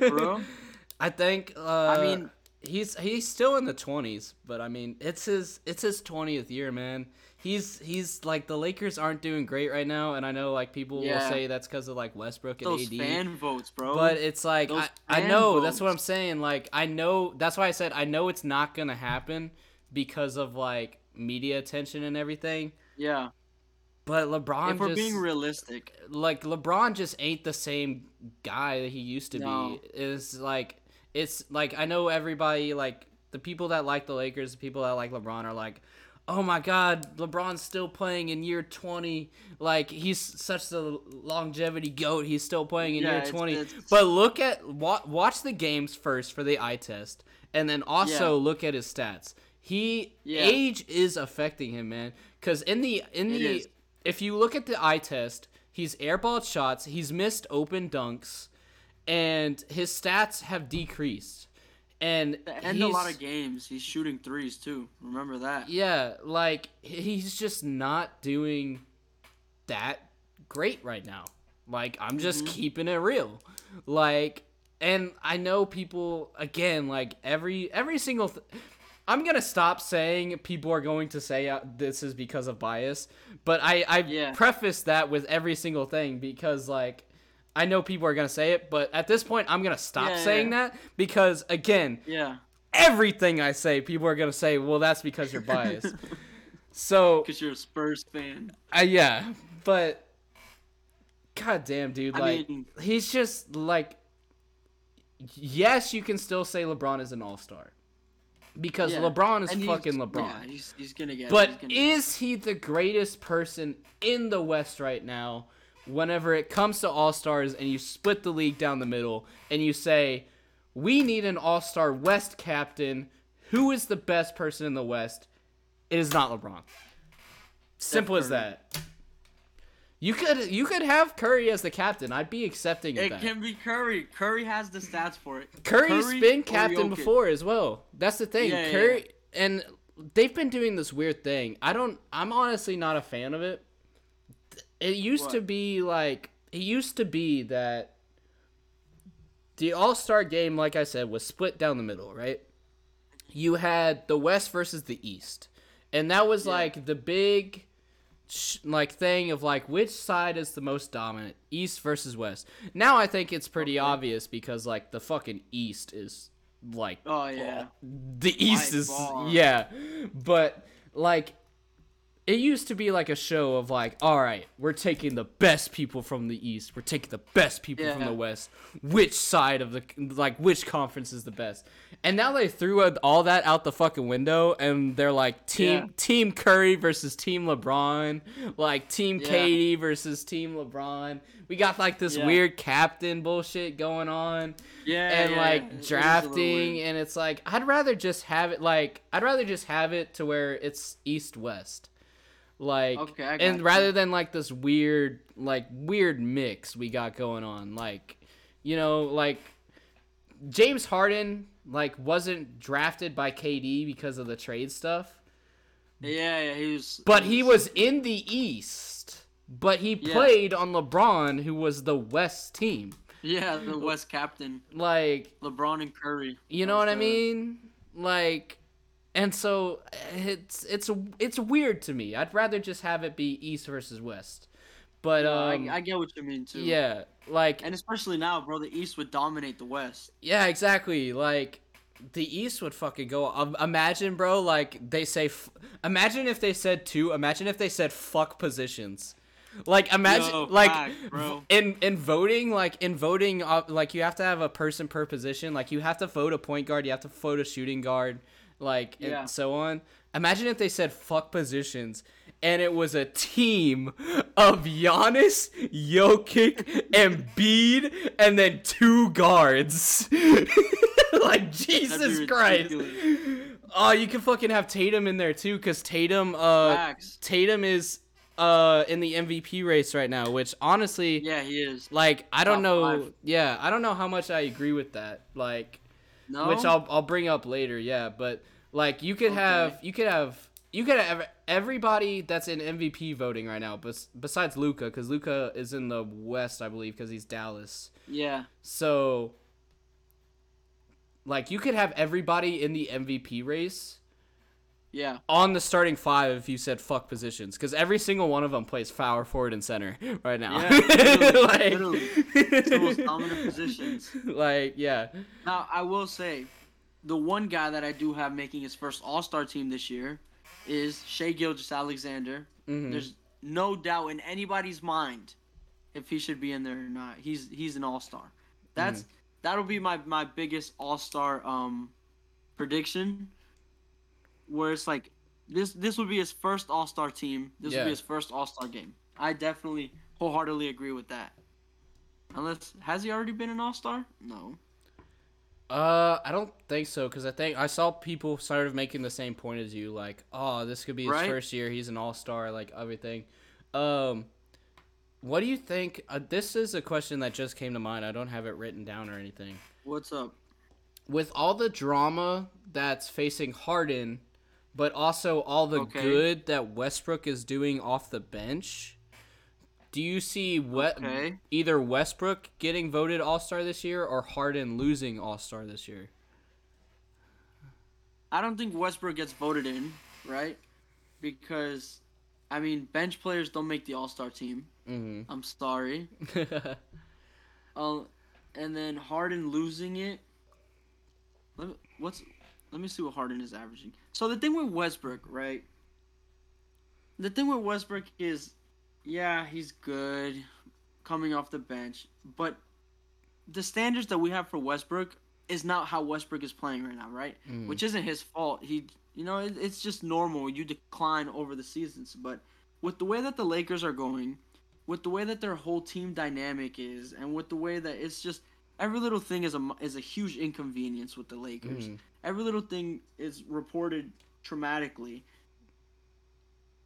Bro? [laughs] I think. Uh, I mean- he's he's still in the twenties, but I mean, it's his it's his twentieth year, man. He's he's like the Lakers aren't doing great right now, and I know like people will say that's because of like Westbrook and Those AD. fan votes, bro. But it's like Those I, I know that's what I'm saying. Like I know that's why I said I know it's not gonna happen because of like media attention and everything. yeah, But LeBron if we're just being realistic, like LeBron just ain't the same guy that he used to No. be. Is like it's like I know everybody like the people that like the Lakers, the people that like LeBron are like, "Oh my god, LeBron's still playing in year 20. Like he's such the longevity goat. He's still playing in Yeah, year it's- 20." it's- But look at wa- watch the games first for the eye test and then also Yeah. look at his stats. He Yeah. age is affecting him, man. Cuz in the in It the is. If you look at the eye test, he's airballed shots, he's missed open dunks, and his stats have decreased. And and a lot of games, he's shooting threes too. Remember that? yeah, like he's just not doing that great right now. Like I'm just Mm-hmm. keeping it real. Like and I know people again like every every single th- I'm going to stop saying people are going to say uh, this is because of bias, but I I Yeah. preface that with every single thing because like I know people are going to say it, but at this point I'm going to stop Yeah, saying yeah. that because again, Yeah, everything I say, people are gonna say, "Well, that's because you're biased." [laughs] so, because you're a Spurs fan. uh, yeah, but god damn, dude, I like mean- he's just like, yes, you can still say LeBron is an All Star because Yeah. LeBron is And fucking LeBron. Yeah, he's, he's gonna get. But gonna is he the greatest person in the West right now? Whenever it comes to All Stars and you split the league down the middle and you say, we need an All Star West captain, who is the best person in the West? It is not LeBron. Simple as that. You could you could have Curry as the captain. I'd be accepting It that. can be Curry. Curry has the stats for it. Curry's Curry been captain before as well. That's the thing. Yeah, yeah, Curry and they've been doing this weird thing. I don't I'm honestly not a fan of it. It used to be like it used to be that the All-Star game like I said was split down the middle, right? You had the West versus the East. And that was Yeah. like the big sh- like thing of like which side is the most dominant east versus west now i think it's pretty obvious because like the fucking east is like Oh yeah. the east is far. yeah but like it used to be like a show of like all right we're taking the best people from the east we're taking the best people from the west which side of the like which conference is the best and now they threw all that out the fucking window and they're like team Yeah. team curry versus team lebron like team Yeah. KD versus team lebron we got like this Yeah. weird captain bullshit going on Yeah. and yeah, like it is a little drafting and it's like I'd rather just have it like I'd rather just have it to where it's east west. Like Okay, and got rather than like this weird like weird mix we got going on like you know like James Harden like wasn't drafted by KD because of the trade stuff Yeah, yeah, he was. but he was in the east but he Yeah. played on LeBron who was the west team Yeah, the West captain, like LeBron and Curry. You know was what I mean? Like, and so it's it's it's weird to me. I'd rather just have it be East versus West. But um, I, I get what you mean too. yeah, like And especially now, bro, the East would dominate the West. yeah, exactly. Like the East would fucking go. Um, imagine, bro. Like they say. F- imagine if they said two. Imagine if they said fuck positions. Like imagine, Yo, like bro. in in voting, like in voting, uh, like you have to have a person per position. Like you have to vote a point guard, you have to vote a shooting guard, like Yeah. and so on. Imagine if they said fuck positions, and it was a team of Giannis, Jokic, [laughs] Embiid, and then two guards. [laughs] like Jesus Christ. Oh, you can fucking have Tatum in there too, cause Tatum, uh, Facts. Tatum is uh in the MVP race right now, which honestly, Yeah, he is. like I don't know, five. yeah, I don't know how much I agree with that, like, No. which I'll I'll bring up later, yeah, but like you could have you could have you could have everybody that's in MVP voting right now, bes- besides Luka, because Luka is in the West, I believe, because he's Dallas. Yeah. So, like, you could have everybody in the MVP race Yeah. on the starting five if you said fuck positions, because every single one of them plays power forward and center [laughs] right now. Yeah, literally, [laughs] like, literally. It's the most dominant positions. [laughs] like, yeah. Now, I will say, the one guy that I do have making his first All Star team this year is Shai Gilgeous-Alexander. Mhm. There's no doubt in anybody's mind if he should be in there or not. He's he's an All Star. That's that'll be my my biggest All Star um prediction. Where it's like this this would be his first All Star team. This Yeah. would be his first All Star game. I definitely wholeheartedly agree with that. Unless has he already been an All Star? No. Uh, I don't think so because I think I saw people sort of making the same point as you, like, oh, this could be his Right? first year. He's an all star, like everything. Um, what do you think? Uh, this is a question that just came to mind. I don't have it written down or anything. What's up? With all the drama that's facing Harden, but also all the Okay. good that Westbrook is doing off the bench, do you see what Okay. either Westbrook getting voted All Star this year or Harden losing All Star this year? I don't think Westbrook gets voted in, right? Because, I mean, bench players don't make the All Star team. Mm-hmm. I'm sorry. Um, [laughs] and then Harden losing it. What's let me see what Harden is averaging. So the thing with Westbrook, right? The thing with Westbrook is, yeah, he's good, coming off the bench, but the standards that we have for Westbrook is not how Westbrook is playing right now, right? Mm. Which isn't his fault. He, you know, it, it's just normal. You decline over the seasons, but with the way that the Lakers are going, with the way that their whole team dynamic is, and with the way that it's just every little thing is a is a huge inconvenience with the Lakers. Mhm. Every little thing is reported traumatically.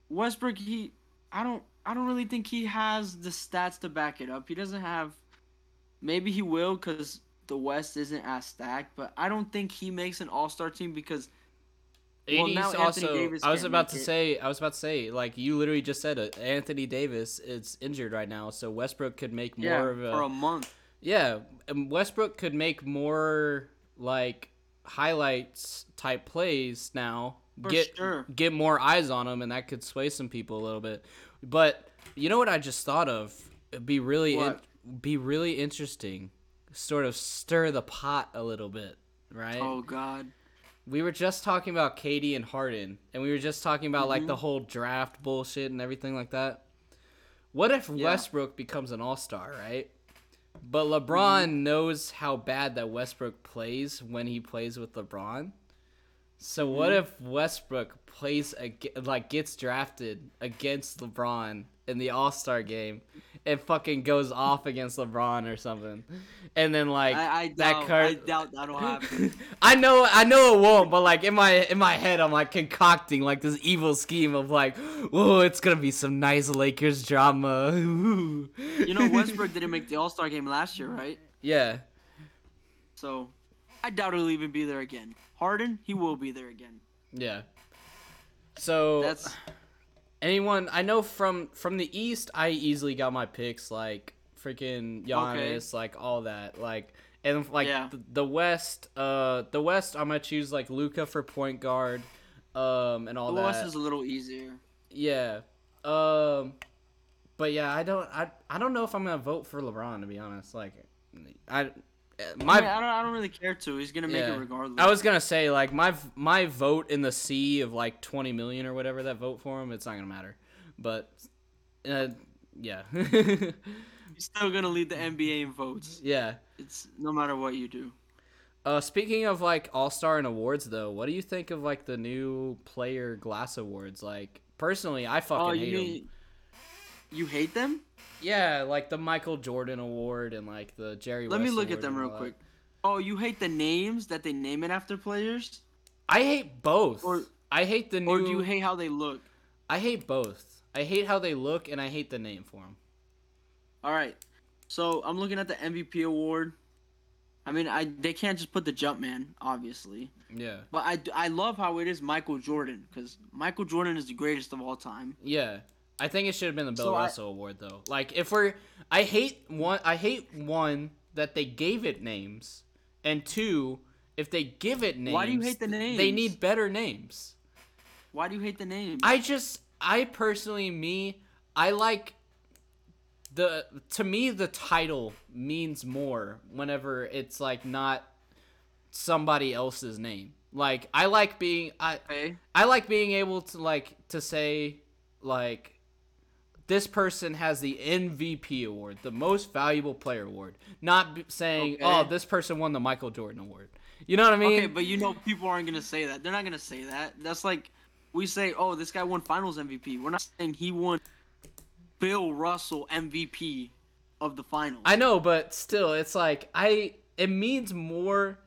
Westbrook, he, I don't, I don't really think he has the stats to back it up. He doesn't have. Maybe he will because the West isn't as stacked, but I don't think he makes an All Star team because Well, AD's now Anthony also. Davis I was about to it. say. I was about to say. Like you literally just said it. Anthony Davis is injured right now, so Westbrook could make more yeah, of a. for a month. Yeah, and Westbrook could make more like highlights type plays now. For get sure. get more eyes on him, and that could sway some people a little bit. But you know what I just thought of? It'd be really in, be really interesting. Sort of stir the pot a little bit, right? Oh God. we were just talking about KD and Harden, and we were just talking about like Mm-hmm. the whole draft bullshit and everything like that. What if Yeah. Westbrook becomes an all star, right? But LeBron knows how bad that Westbrook plays when he plays with LeBron. So what Mm-hmm. if Westbrook plays like gets drafted against LeBron in the All Star game, and fucking goes off against LeBron or something, and then like I, I that doubt. card I doubt that'll happen. [laughs] I know, I know it won't, but like in my in my head, I'm like concocting like this evil scheme of like, oh, it's gonna be some nice Lakers drama. [laughs] you know, Westbrook didn't make the All Star game last year, right? yeah, So, I doubt he'll even be there again. Harden, he will be there again. yeah. So That's anyone I know from from the East, I easily got my picks like freaking Giannis, like all that, like and like Yeah. the, the West, uh, the West, I'm gonna choose like Luka for point guard, um, and all the that. West is a little easier. Yeah. Um but yeah, I don't I I don't know if I'm going to vote for LeBron to be honest. Like I my I, I don't. I don't really care to. He's gonna make yeah. it regardless. I was going to say like my my vote in the sea of like 20 million or whatever that vote for him, it's not going to matter. But uh yeah. [laughs] He's still gonna lead the NBA in votes. yeah. It's no matter what you do. Uh, speaking of like All Star and awards, though, what do you think of like the new Player Glass Awards? Like, personally, I fucking Oh, hate mean you hate them? Yeah, like the Michael Jordan Award and like the Jerry. Let me West look at them real quick. Oh, you hate the names that they name it after players, I hate both. Or- I hate the new. or do you hate how they look? I hate both. I hate how they look, and I hate the name for them. All right. So I'm looking at the MVP award. I mean, I they can't just put the jump man, obviously. Yeah. But I, I love how it is Michael Jordan because Michael Jordan is the greatest of all time. Yeah. I think it should have been the Bill So I- Russell Award though. Like if we're I hate one I hate one that they gave it names and two if they give it names Why do you hate the names? They need better names. Why do you hate the name? I just I personally me I like the to me the title means more whenever it's like not somebody else's name. Like I like being I okay. I like being able to like to say like this person has the MVP award, the most valuable player award, not b- saying Okay. oh this person won the Michael Jordan award. You know what I mean? Okay, but you know people aren't gonna say that. They're not gonna say that. That's like we say, oh, this guy won Finals MVP. We're not saying he won Bill Russell MVP of the Finals. I know, but still, it's like I. It means more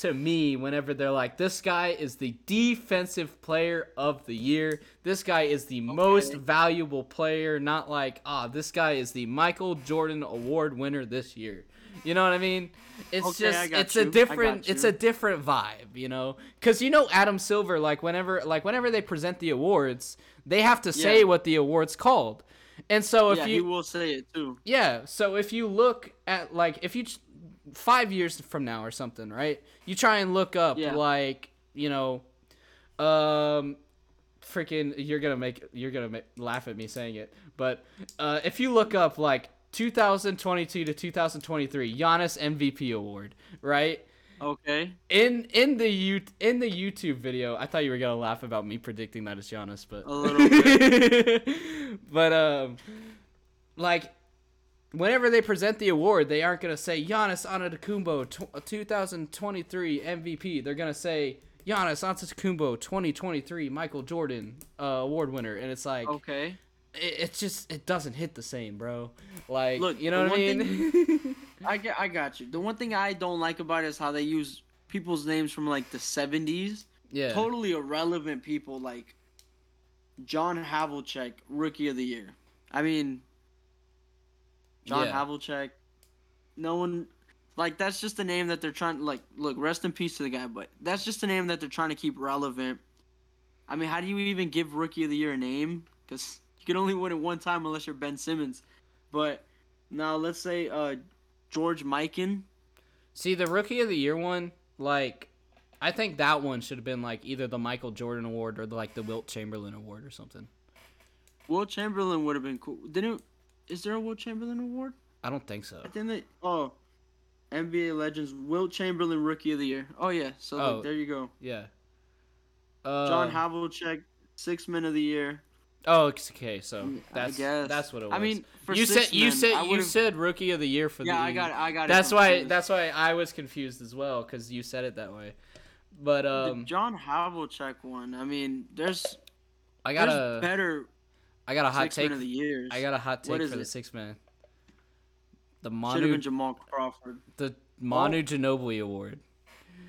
to me whenever they're like, "This guy is the defensive player of the year. This guy is the most valuable player." Not like, "Ah, this guy is the Michael Jordan Award winner this year." You know what I mean? It's Okay, just it's you. a different it's a different vibe, you know? Cuz you know Adam Silver like whenever like whenever they present the awards, they have to say Yeah. what the award's called. And so if yeah, you will say it too. yeah. So if you look at like if you five years from now or something, right? You try and look up Yeah. like you know, um, freaking you're gonna make you're gonna make, laugh at me saying it, but uh, if you look up like 2022 to 2023 Giannis MVP award, right? Okay. In in the you in the YouTube video, I thought you were gonna laugh about me predicting that it's Giannis, but A little bit. [laughs] but um, like whenever they present the award, they aren't gonna say Giannis Antetokounmpo tw- 2023 MVP. They're gonna say Giannis Antetokounmpo 2023 Michael Jordan uh, award winner, and it's like Okay. it, it's just it doesn't hit the same, bro. Like Look, you know what I mean? [laughs] I get, I got you. The one thing I don't like about it is how they use people's names from like the '70s. yeah. Totally irrelevant people like John Havlicek, Rookie of the Year. I mean, John Yeah. Havlicek. No one, like that's just the name that they're trying. Like, look, rest in peace to the guy, but that's just the name that they're trying to keep relevant. I mean, how do you even give Rookie of the Year a name? Because you can only win it one time unless you're Ben Simmons. But now let's say uh, George Mikan. See the rookie of the year one, like I think that one should have been like either the Michael Jordan award or like the Wilt Chamberlain award or something. Will Chamberlain would have been cool. Didn't? Is there a Will Chamberlain award? I don't think so. I think they. Oh, NBA Legends Wilt Chamberlain Rookie of the Year. Oh yeah, so Oh. there you go. Yeah. Uh, John Havlicek Six Men of the Year. Oh, okay. So that's that's what it was. I mean, for you said you said you said rookie of the year for Yeah, the. I got it. I got it. That's why confused. that's why I was confused as well because you said it that way. But the um, John Havlicek one. I mean, there's I got a better I got a hot Six take. Of the Years. I got a hot take for the six man. The Should have Manu been Jamal Crawford. the Manu Ginobili award.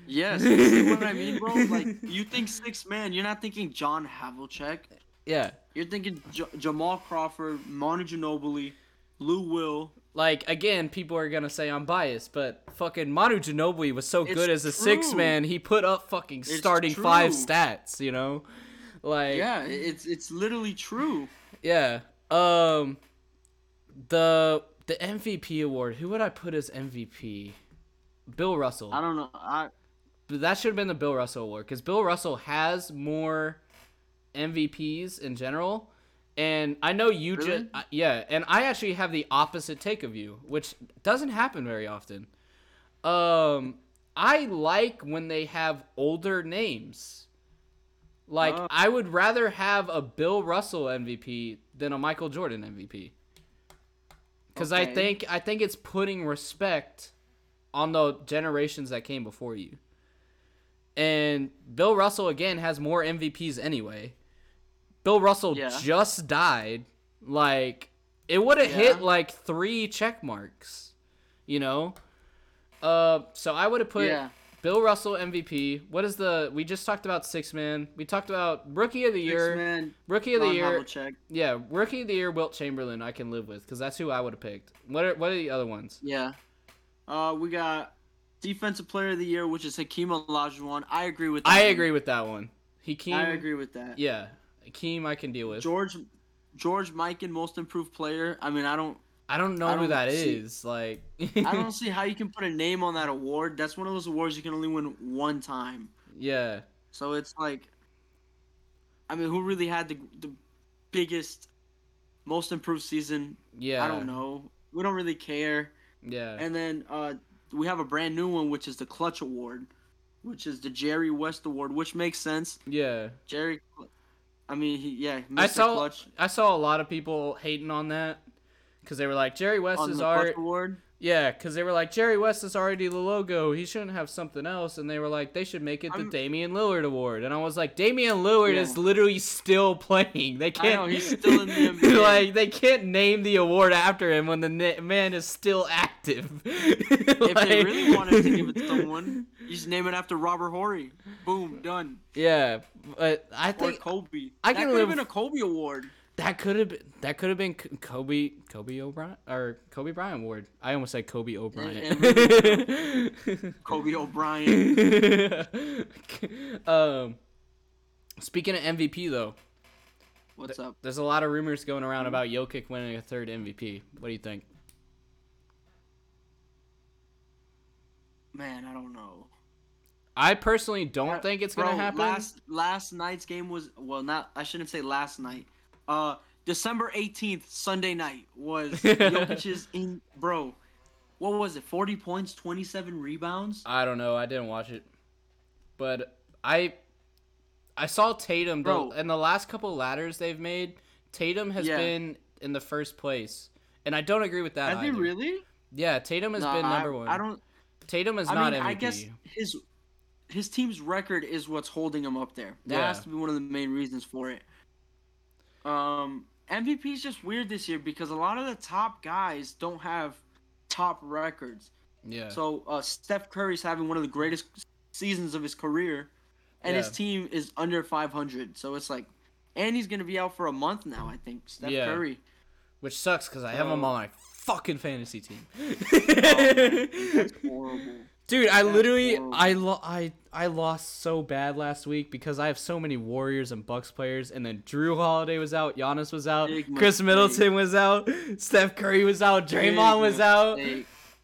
Yes, [laughs] you what I mean, bro? Like you think [laughs] six man, you're not thinking John Havlicek. Yeah. You're thinking J- Jamal Crawford, Manu Ginobili, Lou Will. Like again, people are gonna say I'm biased, but fucking Manu Ginobili was so It's good as a six man. He put up fucking It's starting five stats. You know, like Yeah, it's it's literally true. Yeah. Um, the the MVP award. Who would I put as MVP? Bill Russell. I don't know. I But that should have been the Bill Russell award because Bill Russell has more MVPs in general. And I know you Really? just yeah, and I actually have the opposite take of you, which doesn't happen very often. Um, I like when they have older names. Like Oh. I would rather have a Bill Russell MVP than a Michael Jordan MVP. Cuz I think I think it's putting respect on the generations that came before you. And Bill Russell again has more MVPs anyway. Bill Russell Yeah. just died. Like it would have Yeah. hit like 3 check marks, you know? Uh so I would have put yeah. Bill Russell MVP. What is the we just talked about 6 man. We talked about rookie of the year. Six man. Rookie of the year. Havlicek. Yeah, rookie of the year Wilt Chamberlain I can live with cuz that's who I would have picked. What are what are the other ones? Yeah. Uh, we got Defensive Player of the Year, which is Hakeem Olajuwon. I agree with. That I one. agree with that one. Hakeem. I agree with that. Yeah, Hakeem I can deal with. George, George Mikan, Most Improved Player. I mean, I don't, I don't know I who don't that see- is. Like, [laughs] I don't see how you can put a name on that award. That's one of those awards you can only win one time. yeah, So it's like, I mean, who really had the the biggest, most improved season? yeah. I don't know. We don't really care. Yeah, And then uh, we have a brand new one, which is the Clutch Award, which is the Jerry West Award, which makes sense. yeah. Jerry, I mean, he, yeah, Mr. I saw Clutch I saw a lot of people hating on that because they were like Jerry West on is the our Award. yeah because they were like Jerry West is already the logo he shouldn't have something else and they were like they should make it the I'm- Damian Lillard award and I was like Damian Lillard Yeah. is literally still [laughs] playing they can't know, he's still in the [laughs] NBA. like they can't name the award after him when the na- man is still active [laughs] If they really wanted to give it to someone, you just name it after Robert Horry. Boom, done. yeah but I Or think Kobe. I that can could live- been a Kobe Award. That could have been that could have been Kobe Kobe O'Brien or Kobe Bryant Award. I almost said Kobe O'Brien. [laughs] Kobe O'Brien. [laughs] um, speaking of MVP though, What's up? there's a lot of rumors going around about Jokic winning a third MVP. What do you think? Man, I don't know. I personally don't think it's gonna happen. Last last night's game was well, not I shouldn't say last night. Uh, December eighteenth, Sunday night was [laughs] Jokic's in. Bro, what was it? Forty points, twenty seven rebounds. I don't know. I didn't watch it, but I I saw Tatum Bro. though. In the last couple ladders they've made, Tatum has Yeah. been in the first place, and I don't agree with that. Has he either. really? Yeah, Tatum has Nah, been I- number one. I don't. Tatum is I not mean, MVP. I guess his his team's record is what's holding him up there. That Yeah. has to be one of the main reasons for it. Um, MVP is just weird this year because a lot of the top guys don't have top records. yeah. So uh, Steph Curry's having one of the greatest seasons of his career, and his team is under 500. So it's like, and he's gonna be out for a month now. I think Steph Yeah. Curry. Which sucks because I have him on my fucking fantasy team. That's [laughs] horrible. Dude, I literally. I lo- I I lost so bad last week because I have so many Warriors and Bucks players, and then Jrue Holiday was out, Giannis was out, Big Chris mistake. Middleton was out, Steph Curry was out, Draymond Big was out.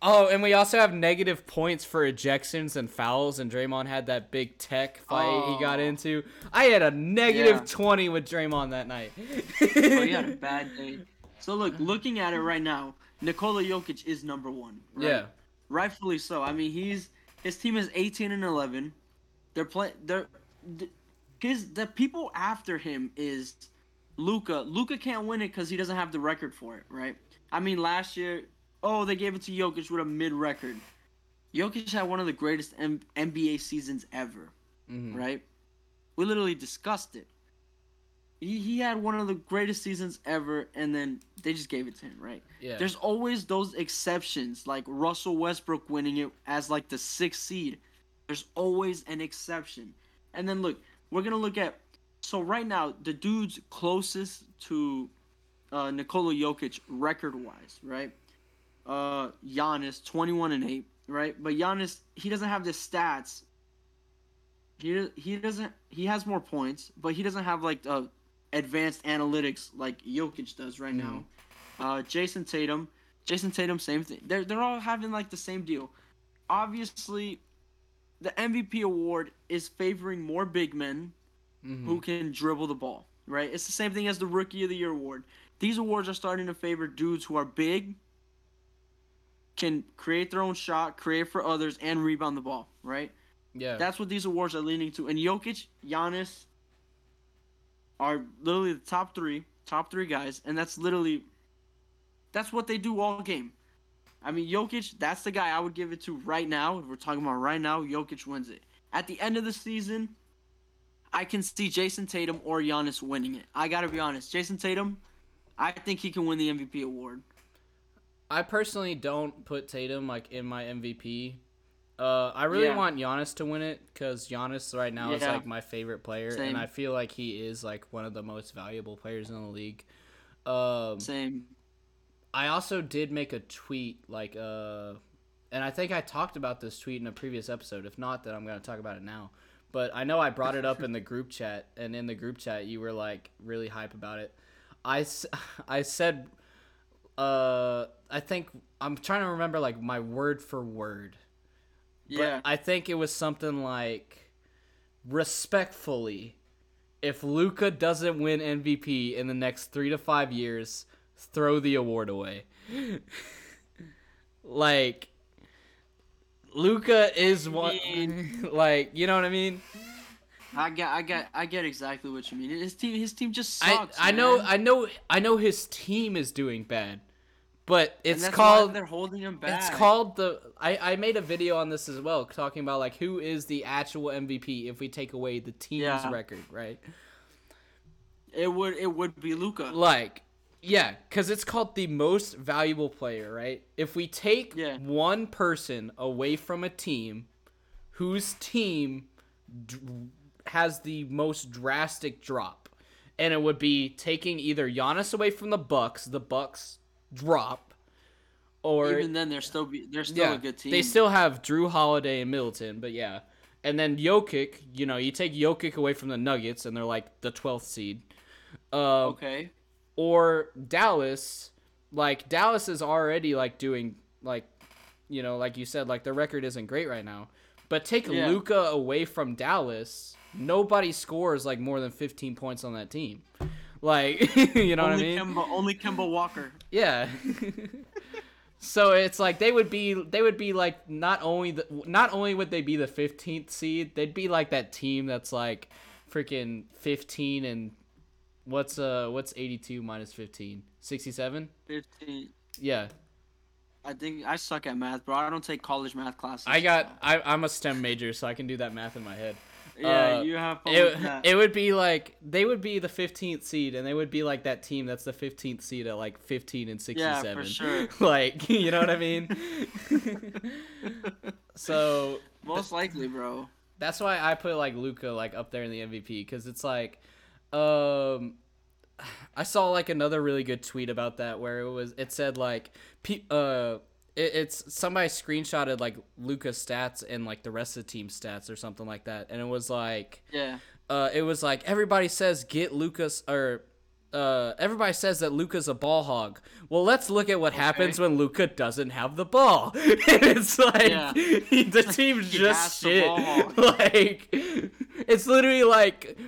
Oh, and we also have negative points for ejections and fouls, and Draymond had that big tech fight he got Oh. into. I had a negative Yeah. 20 with Draymond that night. Oh, he had a [laughs] bad day. So look, looking at it right now, Nikola Jokic is number one. Right? Yeah. Rightfully so. I mean, he's his team is 18 and 11. They're playing. They're th- his the people after him is Luka. Luka can't win it because he doesn't have the record for it, right? I mean, last year, oh, they gave it to Jokic with a mid record. Jokic had one of the greatest M- NBA seasons ever, Mhm. right? We literally discussed it. He, he had one of the greatest seasons ever, and then they just gave it to him, right? Yeah. There's always those exceptions, like Russell Westbrook winning it as like the sixth seed. There's always an exception. And then look, we're gonna look at so right now the dudes closest to uh, Nikola Jokic record wise, right? Uh, Giannis, 21 and 8, right? But Giannis, he doesn't have the stats. He he doesn't he has more points, but he doesn't have like uh, advanced analytics like Jokic does right now. Uh, Jayson Tatum, Jayson Tatum, same thing. They're they're all having like the same deal. Obviously, the MVP award is favoring more big men Mhm. who can dribble the ball. Right? It's the same thing as the Rookie of the Year award. These awards are starting to favor dudes who are big, can create their own shot, create for others, and rebound the ball. Right? yeah. That's what these awards are leaning to. And Jokic, Giannis are literally the top three, top three guys, and that's literally that's what they do all game. I mean, Jokic, that's the guy I would give it to right now. If we're talking about right now, Jokic wins it. At the end of the season, I can see Jayson Tatum or Giannis winning it. I gotta be honest, Jayson Tatum, I think he can win the MVP award. I personally don't put Tatum like in my MVP. Uh, I really Yeah. want Giannis to win it because Giannis right now is like my favorite player, Same. and I feel like he is like one of the most valuable players in the league. Um, Same. I also did make a tweet like uh and I think I talked about this tweet in a previous episode. If not, then I'm gonna talk about it now. But I know I brought it up in the group chat, and in the group chat, you were like really hype about it. I [laughs] I said, uh, I think I'm trying to remember like my word for word. Yeah. But I think it was something like respectfully, if Luka doesn't win MVP in the next three to five years, throw the award away. [laughs] like Luka is one [laughs] like you know what I mean? I get, I get, I get exactly what you mean. His team, his team just I sucks. I know. I know I know his team is doing bad. But it's called they're holding him back. It's called the. I, I made a video on this as well, talking about like who is the actual MVP if we take away the team's Yeah. record, right? It would, it would be Luka. Like, yeah, because it's called the most valuable player, right? If we take Yeah. one person away from a team, whose team d- has the most drastic drop, and it would be taking either Giannis away from the Bucks, the Bucks drop, or Even then, they're still, be, they're still a good team. they still have Jrue Holiday and Middleton, but yeah. And then Jokic, you know, you take Jokic away from the Nuggets, and they're like the 12th seed. Uh, okay. Or Dallas, like Dallas is already like doing like, you know, like you said, like the record isn't great right now. But take Yeah. Luka away from Dallas, nobody scores like more than 15 points on that team. Like, [laughs] you know only what I mean? Kemba, only Kemba Walker. Yeah. [laughs] so it's like they would be they would be like not only the not only would they be the 15th seed, they'd be like that team that's like freaking 15 and what's uh what's 82 minus 15? 67? Fifteen. Yeah. I think I suck at math, bro. I don't take college math classes. I got I I'm a STEM major so I can do that math in my head. Yeah, uh, you have fun It, it would be like they would be the 15th seed and they would be like that team that's the 15th seed at like 15 and 67 Yeah, for sure. [laughs] like [laughs] you know what i mean [laughs] so Most likely, bro. that's why i put like luka like up there in the mvp because it's like um [sighs] i saw like another really good tweet about that where it was it said like pe- uh it, it's somebody screenshotted like Luka's stats and like the rest of the team's stats or something like that and it was like Yeah. uh, it was like everybody says get Lucas or uh, everybody says that Luka's a ball hog. Well, let's look at what happens when Luka doesn't have the ball. [laughs] it's like Yeah. [laughs] the [laughs] team's just shit. like it's literally like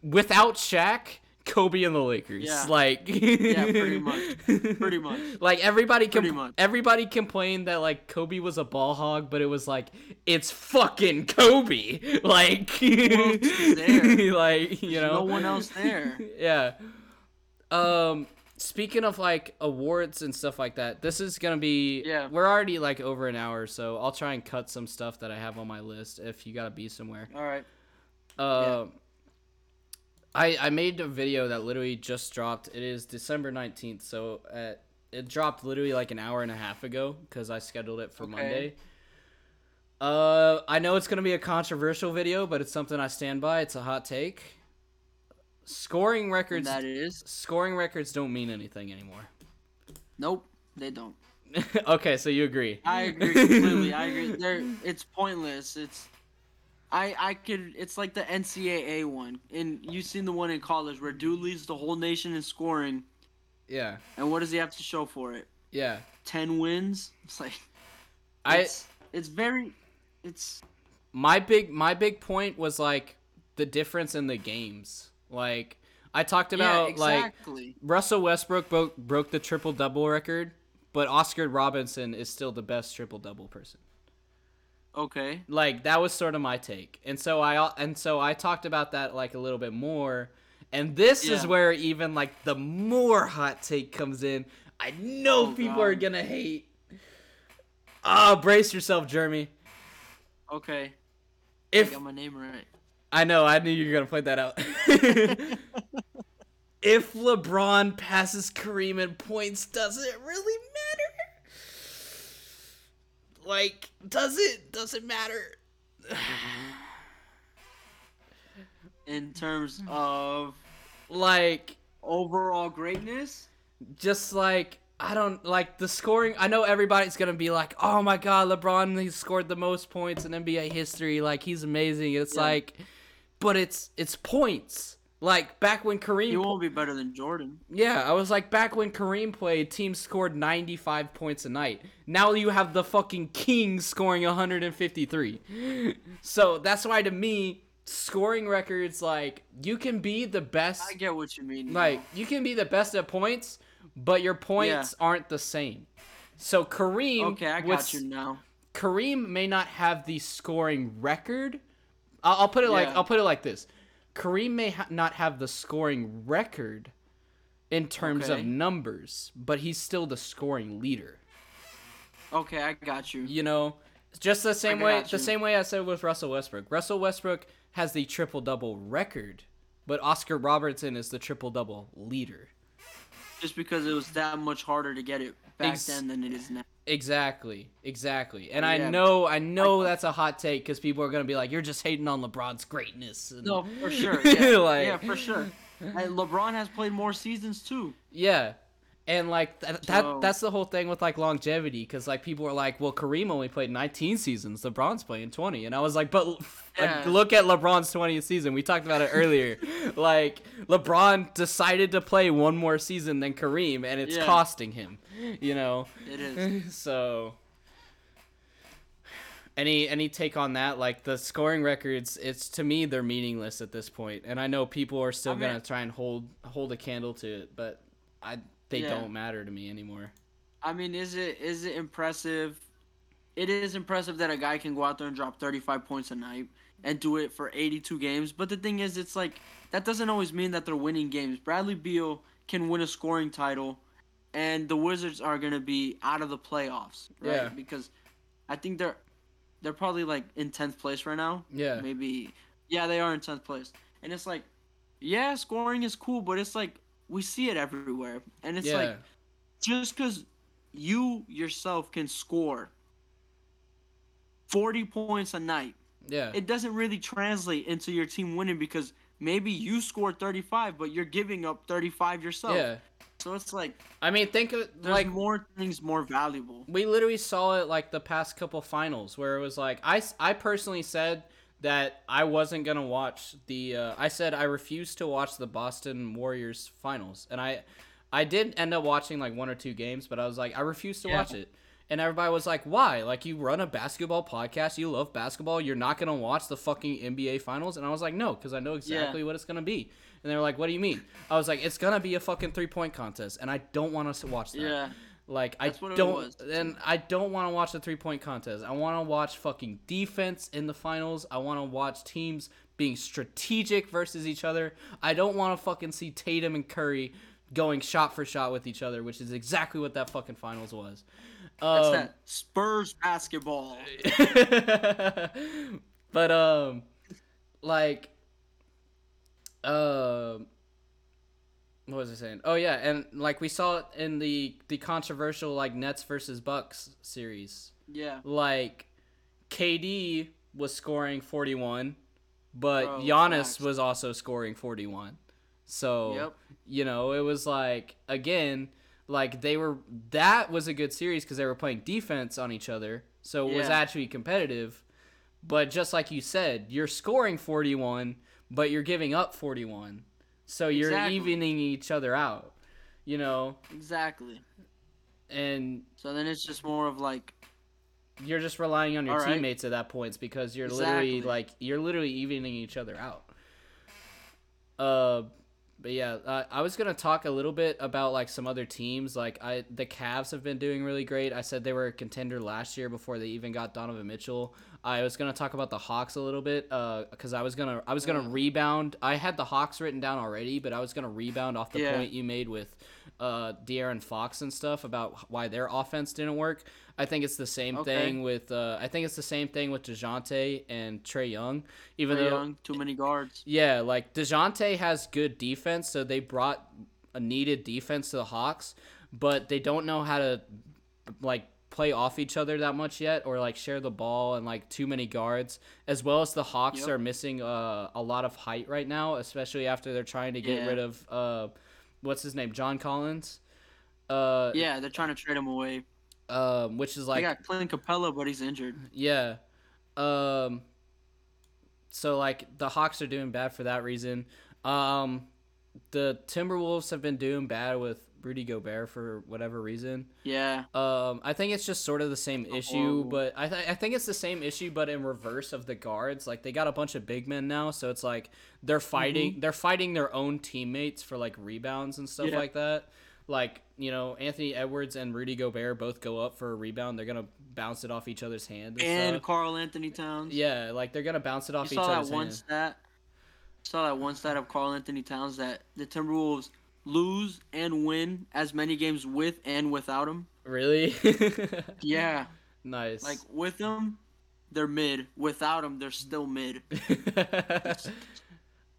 without Shaq, Kobe and the Lakers. Yeah. Like Yeah, pretty [laughs] much. Pretty much. Like everybody com- much. everybody complained that like Kobe was a ball hog, but it was like it's fucking Kobe. [laughs] Like [laughs] like you know no one else there. yeah. Um speaking of like awards and stuff like that, this is going to be Yeah. we're already like over an hour, so I'll try and cut some stuff that I have on my list if you got to be somewhere. All right. Um I I made a video that literally just dropped. It is December 19th, so at it dropped literally like an hour and a half ago cuz I scheduled it for Okay. Monday. Uh I know it's going to be a controversial video, but it's something I stand by. It's a hot take. Scoring records that is. scoring records don't mean anything anymore. Nope. They don't. [laughs] okay, so you agree. I agree completely. I agree. They're, it's pointless. It's. I I could. It's like the NCAA one, and you've seen the one in college where dude leads the whole nation in scoring, yeah. and what does he have to show for it? Yeah. Ten wins. It's like. I It's, it's very. It's. my big my big point was like the difference in the games. Like I talked about yeah, like. Russell Westbrook broke broke the triple double record, but Oscar Robertson is still the best triple double person. Okay. Like that was sort of my take. And so I and so I talked about that like a little bit more. And this is where even like the more hot take comes in. I know Oh, people are going to hate. Ah, brace yourself, Jeremy. Okay. I If got my name right. I know, I knew you were gonna point that out. [laughs] if LeBron passes Kareem in points, does it really matter? Like, does it? Does it matter? [sighs] In terms [sighs] of Like, overall greatness. just like I don't like the scoring. I know everybody's gonna be like, "Oh my God, LeBron! He scored the most points in NBA history. Like he's amazing." It's Yeah. like, but it's it's points. Like back when Kareem, He won't be better than Jordan. yeah, I was like back when Kareem played, teams scored 95 points a night. Now you have the fucking Kings scoring 153. [laughs] So that's why to me, scoring records like you can be the best I get what you mean. like you can be the best at points, but your points aren't the same. So Kareem okay, I got you now. Kareem may not have the scoring record. I'll, I'll put it like I'll put it like this: Kareem may ha- not have the scoring record in terms Okay. of numbers, but he's still the scoring leader. Okay, I got you. You know, just the same way got the same way I said with Russell Westbrook. Russell Westbrook has the triple double record, but Oscar Robertson is the triple double leader. Just because it was that much harder to get it back Ex- then than it is now. Exactly, exactly. And I know, I know that's a hot take because people are gonna be like, "You're just hating on LeBron's greatness." And, No, for sure. [laughs] Yeah, Like- yeah for sure. And LeBron has played more seasons too. Yeah. And like that, that So- that's the whole thing with like longevity cuz like people are like, "Well, Kareem only played 19 seasons. LeBron's playing 20." And I was like, "But Yeah. like, look at LeBron's 20th season. We talked about it earlier. [laughs] like LeBron decided to play one more season than Kareem and it's Yeah. costing him, you know." It is. [laughs] so any any take on that like the scoring records it's to me they're meaningless at this point. point and i know people are still I mean- gonna try and hold hold a candle to it but i they Yeah. don't matter to me anymore I mean, is it is it impressive? It is impressive that a guy can go out there and drop 35 points a night and do it for 82 games. But the thing is, it's like that doesn't always mean that they're winning games. Bradley Beal can win a scoring title, and the Wizards are gonna be out of the playoffs, right? Yeah. Because I think they're they're probably like in 10th place right now. yeah Maybe, yeah, they are in 10th place. And it's like, yeah, scoring is cool, but it's like we see it everywhere, and it's yeah like just because you yourself can score 40 points a night, yeah it doesn't really translate into your team winning because maybe you scored 35, but you're giving up 35 yourself. yeah So it's like i mean think of there's like more things more valuable. we literally saw it like the past couple finals where it was like I I personally said that I wasn't gonna watch the uh, I said I refused to watch the Boston Warriors finals and I I did end up watching like one or two games but I was like I refuse to Yeah. watch it. And everybody was like why? Like you run a basketball podcast you love basketball you're not gonna watch the fucking NBA finals? And I was like no because I know exactly what it's gonna be. And they were like what do you mean? I was like it's gonna be a fucking three point contest and I don't want us to watch that. Yeah. Like That's I don't, and I don't want to watch the three point contest. I want to watch fucking defense in the finals. I want to watch teams being strategic versus each other. I don't want to fucking see Tatum and Curry going shot for shot with each other, which is exactly what that fucking finals was. That's Um, that Spurs basketball. [laughs] but um, like, um. What was I saying? Oh yeah, and like we saw it in the the controversial like Nets versus Bucks series. Yeah. Like KD was scoring 41, but Bro, Giannis was also scoring 41. So, Yep. you know, it was like again, like they were that was a good series cuz they were playing defense on each other. So it was actually competitive. But just like you said, you're scoring 41, but you're giving up 41. So you're Exactly. evening each other out. You know, Exactly. and So then it's just more of like you're just relying on your All right. teammates at that point because you're literally like you're literally evening each other out. Uh, but yeah, uh, I was gonna talk a little bit about like some other teams. Like I, the Cavs have been doing really great. I said they were a contender last year before they even got Donovan Mitchell. I was gonna talk about the Hawks a little bit, uh, because I was gonna I was gonna rebound. I had the Hawks written down already, but I was gonna rebound off the Yeah. point you made with, uh, De'Aaron Fox and stuff about why their offense didn't work. I think it's the same Okay. thing with uh, I think it's the same thing with Dejounte and Trae Young. Even Trae though Young, too many guards. yeah, like DeJounte has good defense, so they brought a needed defense to the Hawks, but they don't know how to like play off each other that much yet or like share the ball and like too many guards as well as the Hawks Yep. are missing uh, a lot of height right now especially after they're trying to get Yeah. rid of uh what's his name John Collins Uh, Yeah, they're trying to trade him away. Um, which is They like got Clint Capela, but he's injured. Yeah. Um so like the Hawks are doing bad for that reason. Um the Timberwolves have been doing bad with Rudy Gobert for whatever reason. Yeah. Um I think it's just sort of the same issue, horrible. but I th- I think it's the same issue but in reverse of the guards. Like they got a bunch of big men now, so it's like they're fighting they're fighting their own teammates for like rebounds and stuff Yeah. like that. Like, you know, Anthony Edwards and Rudy Gobert both go up for a rebound. They're going to bounce it off each other's hand and, And. Karl-Anthony Towns. Yeah, like they're gonna bounce it You off each saw that other's one hand. stat. Saw that one stat of Karl-Anthony Towns that the Timberwolves lose and win as many games with and without him. Really? [laughs] Yeah, nice. like with him, they're mid. Without him, they're still mid. [laughs]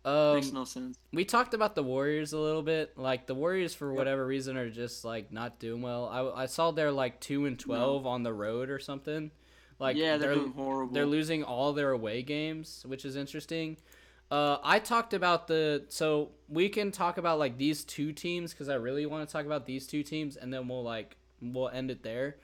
um, Makes no sense. we talked about the Warriors a little bit. Like the Warriors, for whatever reason, are just like not doing well. I, I saw they're like two and twelve on the road or something. Like yeah, they're, doing horrible. They're losing all their away games, which is interesting. Uh, I talked about the so we can talk about like these two teams because I really want to talk about these two teams, and then we'll like we'll end it there.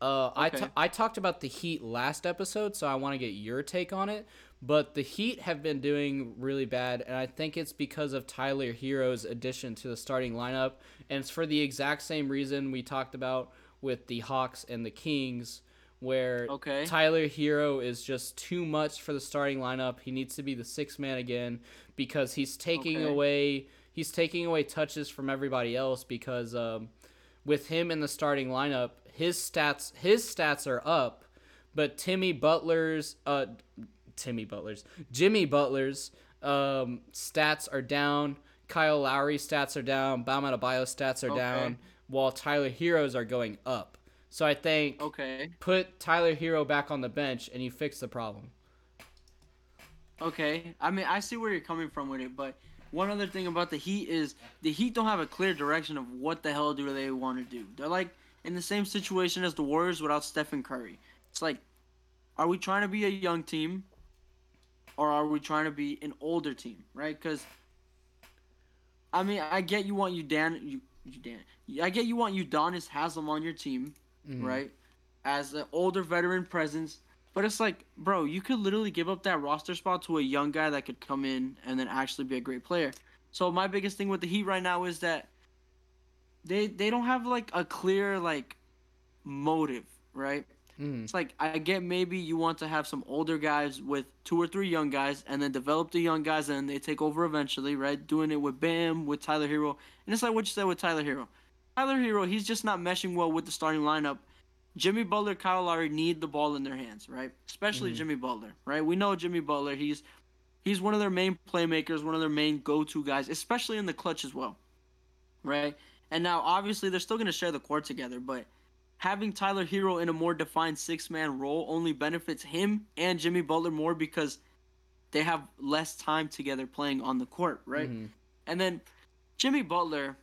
Uh, I Okay. ta- I talked about the Heat last episode, so I want to get your take on it. But the Heat have been doing really bad, and I think it's because of Tyler Herro's addition to the starting lineup, and it's for the exact same reason we talked about with the Hawks and the Kings, where Okay. Tyler Herro is just too much for the starting lineup. He needs to be the sixth man again because he's taking Okay. away he's taking away touches from everybody else because um, with him in the starting lineup, his stats his stats are up, but Timmy Butler's uh Timmy Butler's Jimmy Butler's um, stats are down. Kyle Lowry's stats are down. Bam Adebayo stats are Okay. down, while Tyler Herro's are going up. So I think Okay. put Tyler Herro back on the bench and you fix the problem. Okay. I mean, I see where you're coming from with it, but one other thing about the Heat is the Heat don't have a clear direction of what the hell do they want to do. They're like in the same situation as the Warriors without Stephen Curry. It's like, are we trying to be a young team, or are we trying to be an older team? Right? Because, I mean, I get you want you Dan, you, you Dan. I get you want Udonis Haslam on your team, Mhm. right? As an older veteran presence. But it's like, bro, you could literally give up that roster spot to a young guy that could come in and then actually be a great player. So my biggest thing with the Heat right now is that they they don't have like a clear like motive, right? Mm. It's like I get maybe you want to have some older guys with two or three young guys and then develop the young guys and they take over eventually, right? Doing it with Bam, with Tyler Herro. And it's like what you said with Tyler Herro. Tyler Herro, he's just not meshing well with the starting lineup. Jimmy Butler, Kyle Lowry need the ball in their hands, right? Especially Mhm. Jimmy Butler, right? We know Jimmy Butler. He's he's one of their main playmakers, one of their main go-to guys, especially in the clutch as well, right? And now obviously they're still gonna share the court together, but having Tyler Herro in a more defined six-man role only benefits him and Jimmy Butler more because they have less time together playing on the court, right? Mhm. And then Jimmy Butler,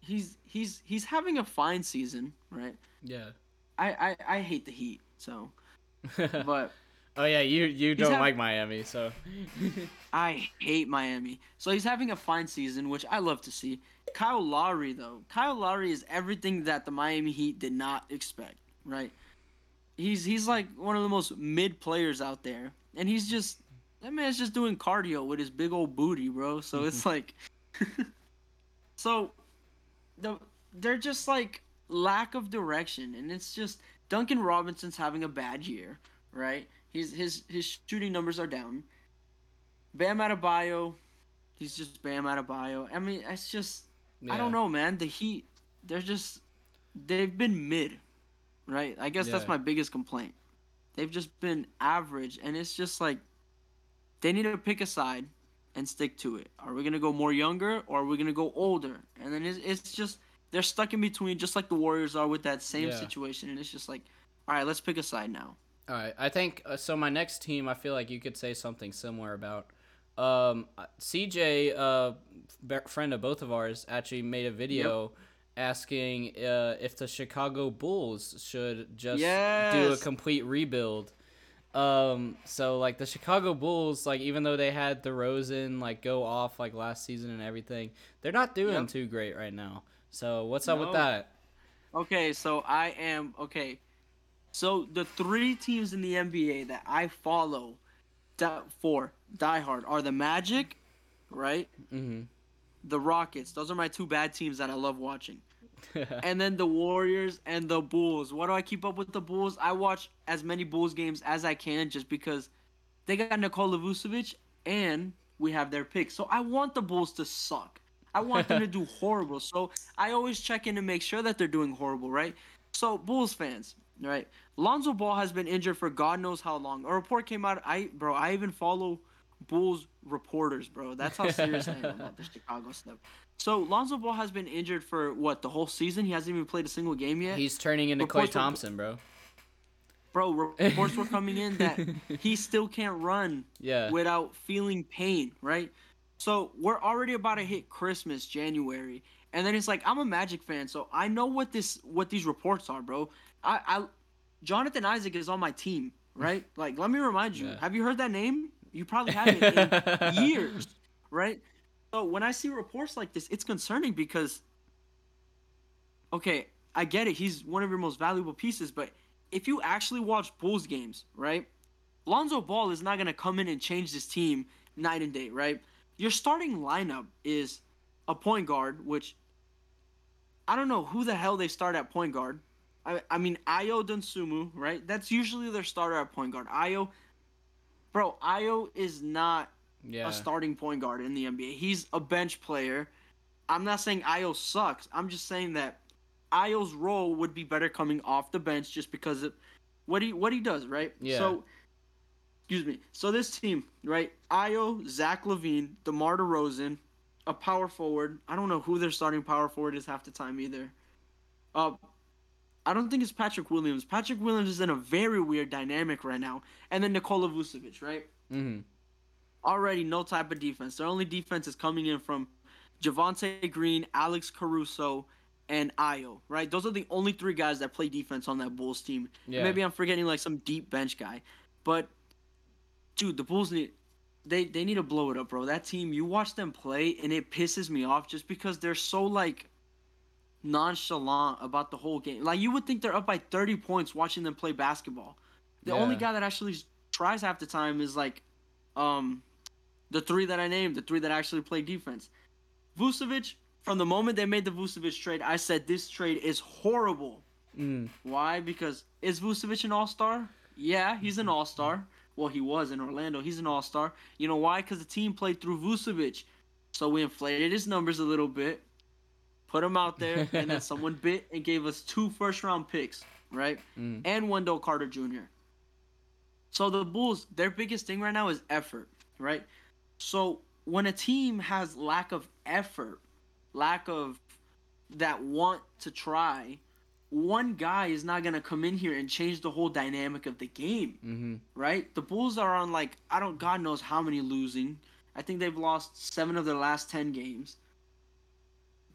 he's he's he's having a fine season, right? Yeah. I, I, I hate the Heat, so [laughs] but oh yeah, you you don't hav- like Miami, so [laughs] I hate Miami. So he's having a fine season, which I love to see. Kyle Lowry though, Kyle Lowry is everything that the Miami Heat did not expect, right? He's he's like one of the most mid players out there, and he's just that man's just doing cardio with his big old booty, bro. So it's [laughs] like, [laughs] so the they're just like lack of direction, and it's just Duncan Robinson's having a bad year, right? He's his his shooting numbers are down. Bam Adebayo, he's just Bam Adebayo. I mean, it's just I don't know, man. The Heat, they're just they've been mid, right? I guess that's my biggest complaint. They've just been average, and it's just like they need to pick a side and stick to it. Are we gonna go more younger, or are we gonna go older? And then it's, it's just they're stuck in between, just like the Warriors are with that same Yeah. situation. And it's just like, all right, let's pick a side now. All right, I think uh, so. My next team, I feel like you could say something similar about. Um, CJ, uh, friend of both of ours, actually made a video asking uh, if the Chicago Bulls should just do a complete rebuild. Um, so like the Chicago Bulls, like even though they had DeRozan like go off like last season and everything, they're not doing Yep. too great right now. So what's up with that? Okay, so I am okay. So the three teams in the NBA that I follow that for diehard are the Magic, right? Mm-hmm. The Rockets. Those are my two bad teams that I love watching. [laughs] and then the Warriors and the Bulls. Why do I keep up with the Bulls? I watch as many Bulls games as I can just because they got Nikola Vucevic and we have their pick. So I want the Bulls to suck. I want them to do [laughs] horrible. So I always check in to make sure that they're doing horrible, right? So Bulls fans, right? Lonzo Ball has been injured for God knows how long. A report came out. I bro, I even follow Bulls reporters, bro. That's how serious I am about [laughs] the Chicago stuff. So Lonzo Ball has been injured for what the whole season. He hasn't even played a single game yet. He's turning into Klay were- Thompson, bro. bro, reports were coming in that [laughs] he still can't run Yeah. without feeling pain, right? So we're already about to hit Christmas, January, and then it's like I'm a Magic fan, so I know what this what these reports are, bro. I, I Jonathan Isaac is on my team, right? [laughs] Like, let me remind you. Yeah. Have you heard that name? You probably haven't in [laughs] years, right? So when I see reports like this, it's concerning because, okay, I get it. He's one of your most valuable pieces, but if you actually watch Bulls games, right? Lonzo Ball is not gonna come in and change this team night and day, right? Your starting lineup is a point guard, which I don't know who the hell they start at point guard. I, I mean Ayo Dosunmu, right? That's usually their starter at point guard. Ayo, bro, Ayo is not yeah. a starting point guard in the NBA. He's a bench player. I'm not saying Ayo sucks. I'm just saying that Ayo's role would be better coming off the bench just because of what he what he does, right? Yeah. So excuse me. So this team, right? Ayo, Zach LaVine, DeMar DeRozan, a power forward. I don't know who their starting power forward is half the time either. Uh I don't think it's Patrick Williams. Patrick Williams is in a very weird dynamic right now. And then Nikola Vucevic, right? mm-hmm. already no type of defense. Their only defense is coming in from Javonte Green, Alex Caruso, and Ayo, right? Those are the only three guys that play defense on that Bulls team. Yeah. Maybe I'm forgetting like some deep bench guy. But dude, the Bulls need they they need to blow it up, bro. That team, you watch them play and it pisses me off just because they're so like nonchalant about the whole game. Like you would think they're up by 30 points watching them play basketball. The only guy that actually tries half the time is like um the three that I named, the three that actually play defense. Vucevic, from the moment they made the Vucevic trade, I said this trade is horrible. Mm. Why? Because is Vucevic an all-star? Yeah, he's an all-star. Well, he was in Orlando. He's an all-star. You know why? Because the team played through Vucevic. So we inflated his numbers a little bit, put him out there, [laughs] and then someone bit and gave us two first-round picks, right? Mm. And Wendell Carter Jr. So the Bulls, their biggest thing right now is effort, right? So when a team has lack of effort, lack of that want to try, one guy is not gonna come in here and change the whole dynamic of the game, Mm-hmm. right? The Bulls are on like I don't God knows how many losing. I think they've lost seven of their last ten games.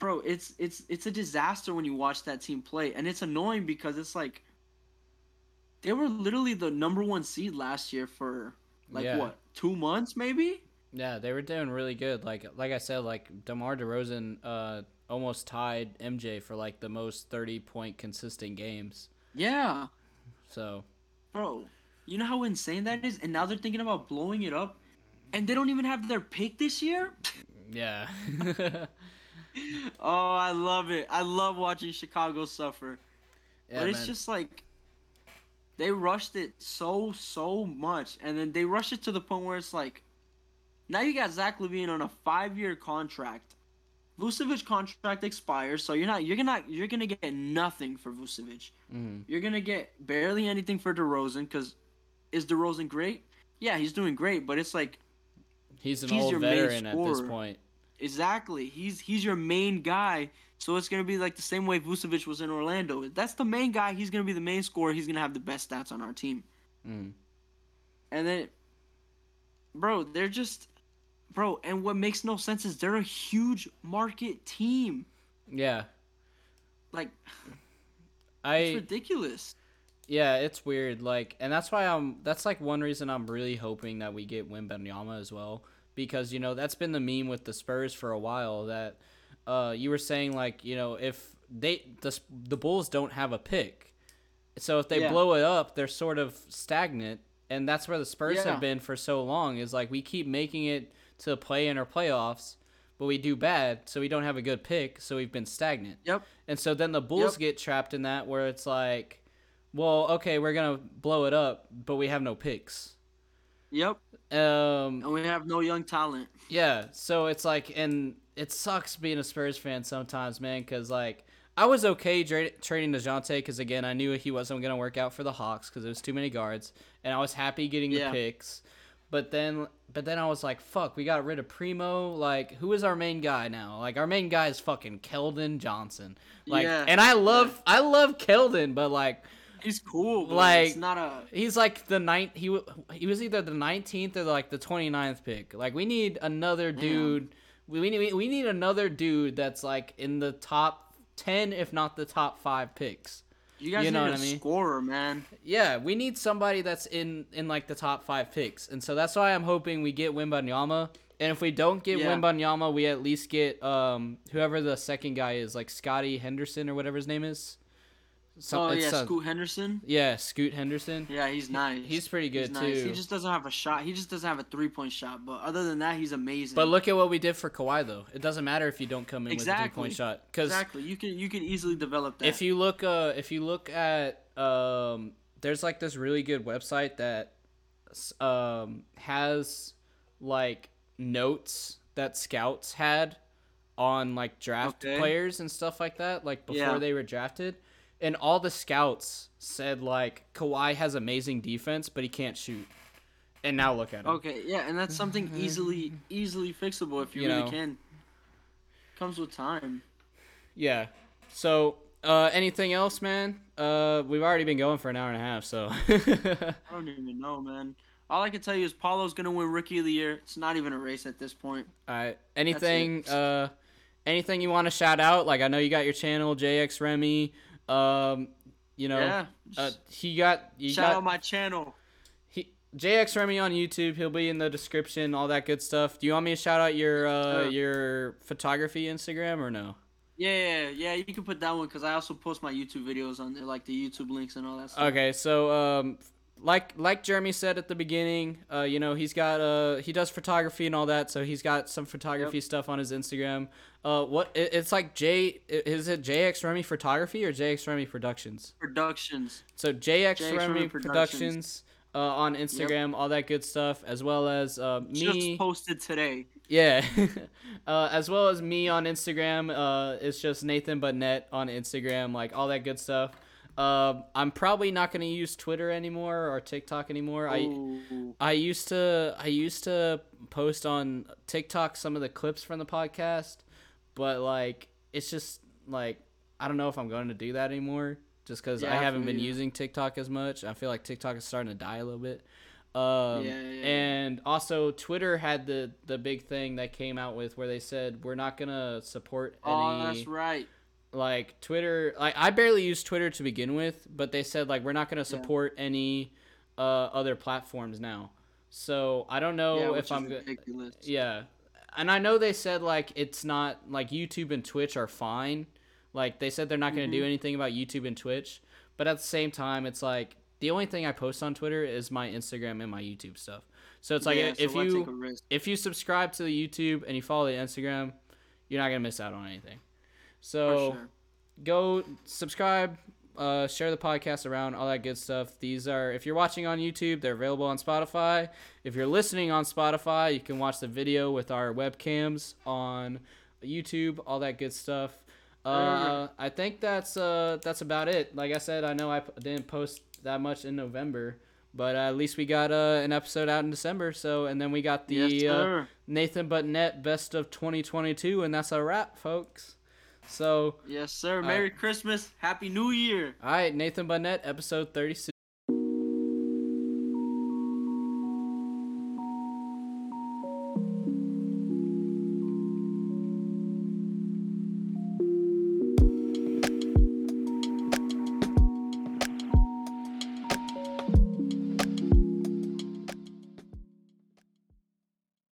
Bro, it's it's it's a disaster when you watch that team play, and it's annoying because it's like they were literally the number one seed last year for like Yeah. what two months maybe. Yeah, they were doing really good. Like like I said, like DeMar DeRozan uh almost tied MJ for like the most 30 point consistent games. Yeah, So, bro, you know how insane that is, and now they're thinking about blowing it up, and they don't even have their pick this year. yeah. [laughs] oh, I love it. I love watching Chicago suffer. yeah but it's man. just like they rushed it so so much, and then they rushed it to the point where it's like, now you got Zach LaVine on a five-year contract. Vucevic contract expires, so you're not you're gonna you're gonna get nothing for Vucevic. Mhm. You're gonna get barely anything for DeRozan because is DeRozan great? Yeah, he's doing great, but it's like He's an he's old veteran at this point. Exactly. He's he's your main guy. So it's gonna be like the same way Vucevic was in Orlando. That's the main guy. He's gonna be the main scorer. He's gonna have the best stats on our team. Mm. And then, bro, they're just, bro. And what makes no sense is they're a huge market team. Yeah. Like it's I ridiculous. yeah, it's weird like and that's why I'm that's like one reason I'm really hoping that we get Wembanyama as well because you know that's been the meme with the Spurs for a while that uh, you were saying like you know if they the the Bulls don't have a pick, so if they Yeah. blow it up, they're sort of stagnant, and that's where the Spurs Yeah. have been for so long. Is like we keep making it to play in our playoffs, but we do bad, so we don't have a good pick, so we've been stagnant. Yep. And so then the Bulls Yep. get trapped in that where it's like, well, okay, we're gonna blow it up, but we have no picks. Yep. Um, And we have no young talent. yeah, so it's like, and it sucks being a Spurs fan sometimes, man, because like I was okay tra- trading Dejounte because again I knew he wasn't gonna work out for the Hawks because there was too many guards, and I was happy getting Yeah. the picks, but then. But then I was like, "Fuck, we got rid of Primo. Like, who is our main guy now? Like, our main guy is fucking Keldon Johnson. Like, Yeah. and I love, I love Keldon, but like, He's cool. But Like- it's not a. He's like the ninth. He he was either the nineteenth or like the 29th pick. Like we need another dude. We we need we need another dude that's like in the top ten, if not the top five picks. You guys you know need what a I mean? scorer, man. Yeah, we need somebody that's in in like the top five picks, and so that's why I'm hoping we get Wembanyama. And if we don't get Yeah. Wembanyama, we at least get um whoever the second guy is, like Scotty Henderson or whatever his name is. Some- oh yeah, some- Scoot Henderson. yeah, Scoot Henderson. Yeah, he's nice. He's pretty good He's nice. too. He just doesn't have a shot. He just doesn't have a three point shot. But other than that, he's amazing. But look at what we did for Kawhi, though. It doesn't matter if you don't come in with a three point shot, because exactly, you can you can easily develop that. if you look, uh, if you look at, um, there's like this really good website that, um, has like notes that scouts had on like draft Okay. players and stuff like that, like before Yeah. they were drafted, and all the scouts said like Kawhi has amazing defense, but he can't shoot. And now look at him. okay, yeah, and that's something [laughs] easily easily fixable if you, You really know. can. Comes with time. Yeah. So, uh, anything else, man? Uh, we've already been going for an hour and a half, so. [laughs] I don't even know, man. All I can tell you is Paolo's gonna win Rookie of the Year. It's not even a race at this point. All right. Anything? Uh, anything you want to shout out? Like I know you got your channel, Jxremmy. Um, you know, yeah. uh, he got you shout got out my channel. he, Jxremmy on YouTube. He'll be in the description, all that good stuff. Do you want me to shout out your uh Sure. your photography Instagram or no? Yeah, yeah, you can put that one because I also post my YouTube videos on there, like the YouTube links and all that stuff. Okay, so um, like like Jeremy said at the beginning, uh, you know he's got uh he does photography and all that, so he's got some photography stuff on his Instagram. Uh, what it, it's like J is it Jxremmy Photography or Jxremmy Productions? Productions. So JX, JX Remy Remy Productions. Productions. Uh, on Instagram, all that good stuff, as well as uh, me. Just posted today. Yeah, [laughs] uh, as well as me on Instagram. Uh, it's just Nathan butnet on Instagram, like all that good stuff. Um, I'm probably not gonna use Twitter anymore or TikTok anymore. I Ooh. I used to I used to post on TikTok some of the clips from the podcast, but like it's just like I don't know if I'm going to do that anymore. Just because Yeah, I haven't been using TikTok as much, I feel like TikTok is starting to die a little bit. Um, Yeah, yeah, and also Twitter had the the big thing that came out with where they said we're not gonna support Oh, any that's right. like Twitter. Like I barely use Twitter to begin with, but they said like we're not gonna support any uh, other platforms now. So I don't know yeah, if I'm is go- ridiculous. yeah, and I know they said like it's not like YouTube and Twitch are fine. Like they said they're not going to Mm-hmm. do anything about YouTube and Twitch, but at the same time, it's like the only thing I post on Twitter is my Instagram and my YouTube stuff. So it's like Yeah, if so why take a you if you subscribe to the YouTube and you follow the Instagram, you're not gonna miss out on anything. So sure. go subscribe, uh, share the podcast around, all that good stuff. These are, if you're watching on YouTube, they're available on Spotify. If you're listening on Spotify, you can watch the video with our webcams on YouTube, all that good stuff. Uh, I think that's uh that's about it. Like I said, I know I p- didn't post that much in November, but uh, at least we got uh, an episode out in December. So and then we got the yes, uh. Nathan But Net Best of 2022, and that's a wrap, folks. So. yes, sir. Merry Christmas. Happy New Year. All right, Nathan Bunnett, episode 36.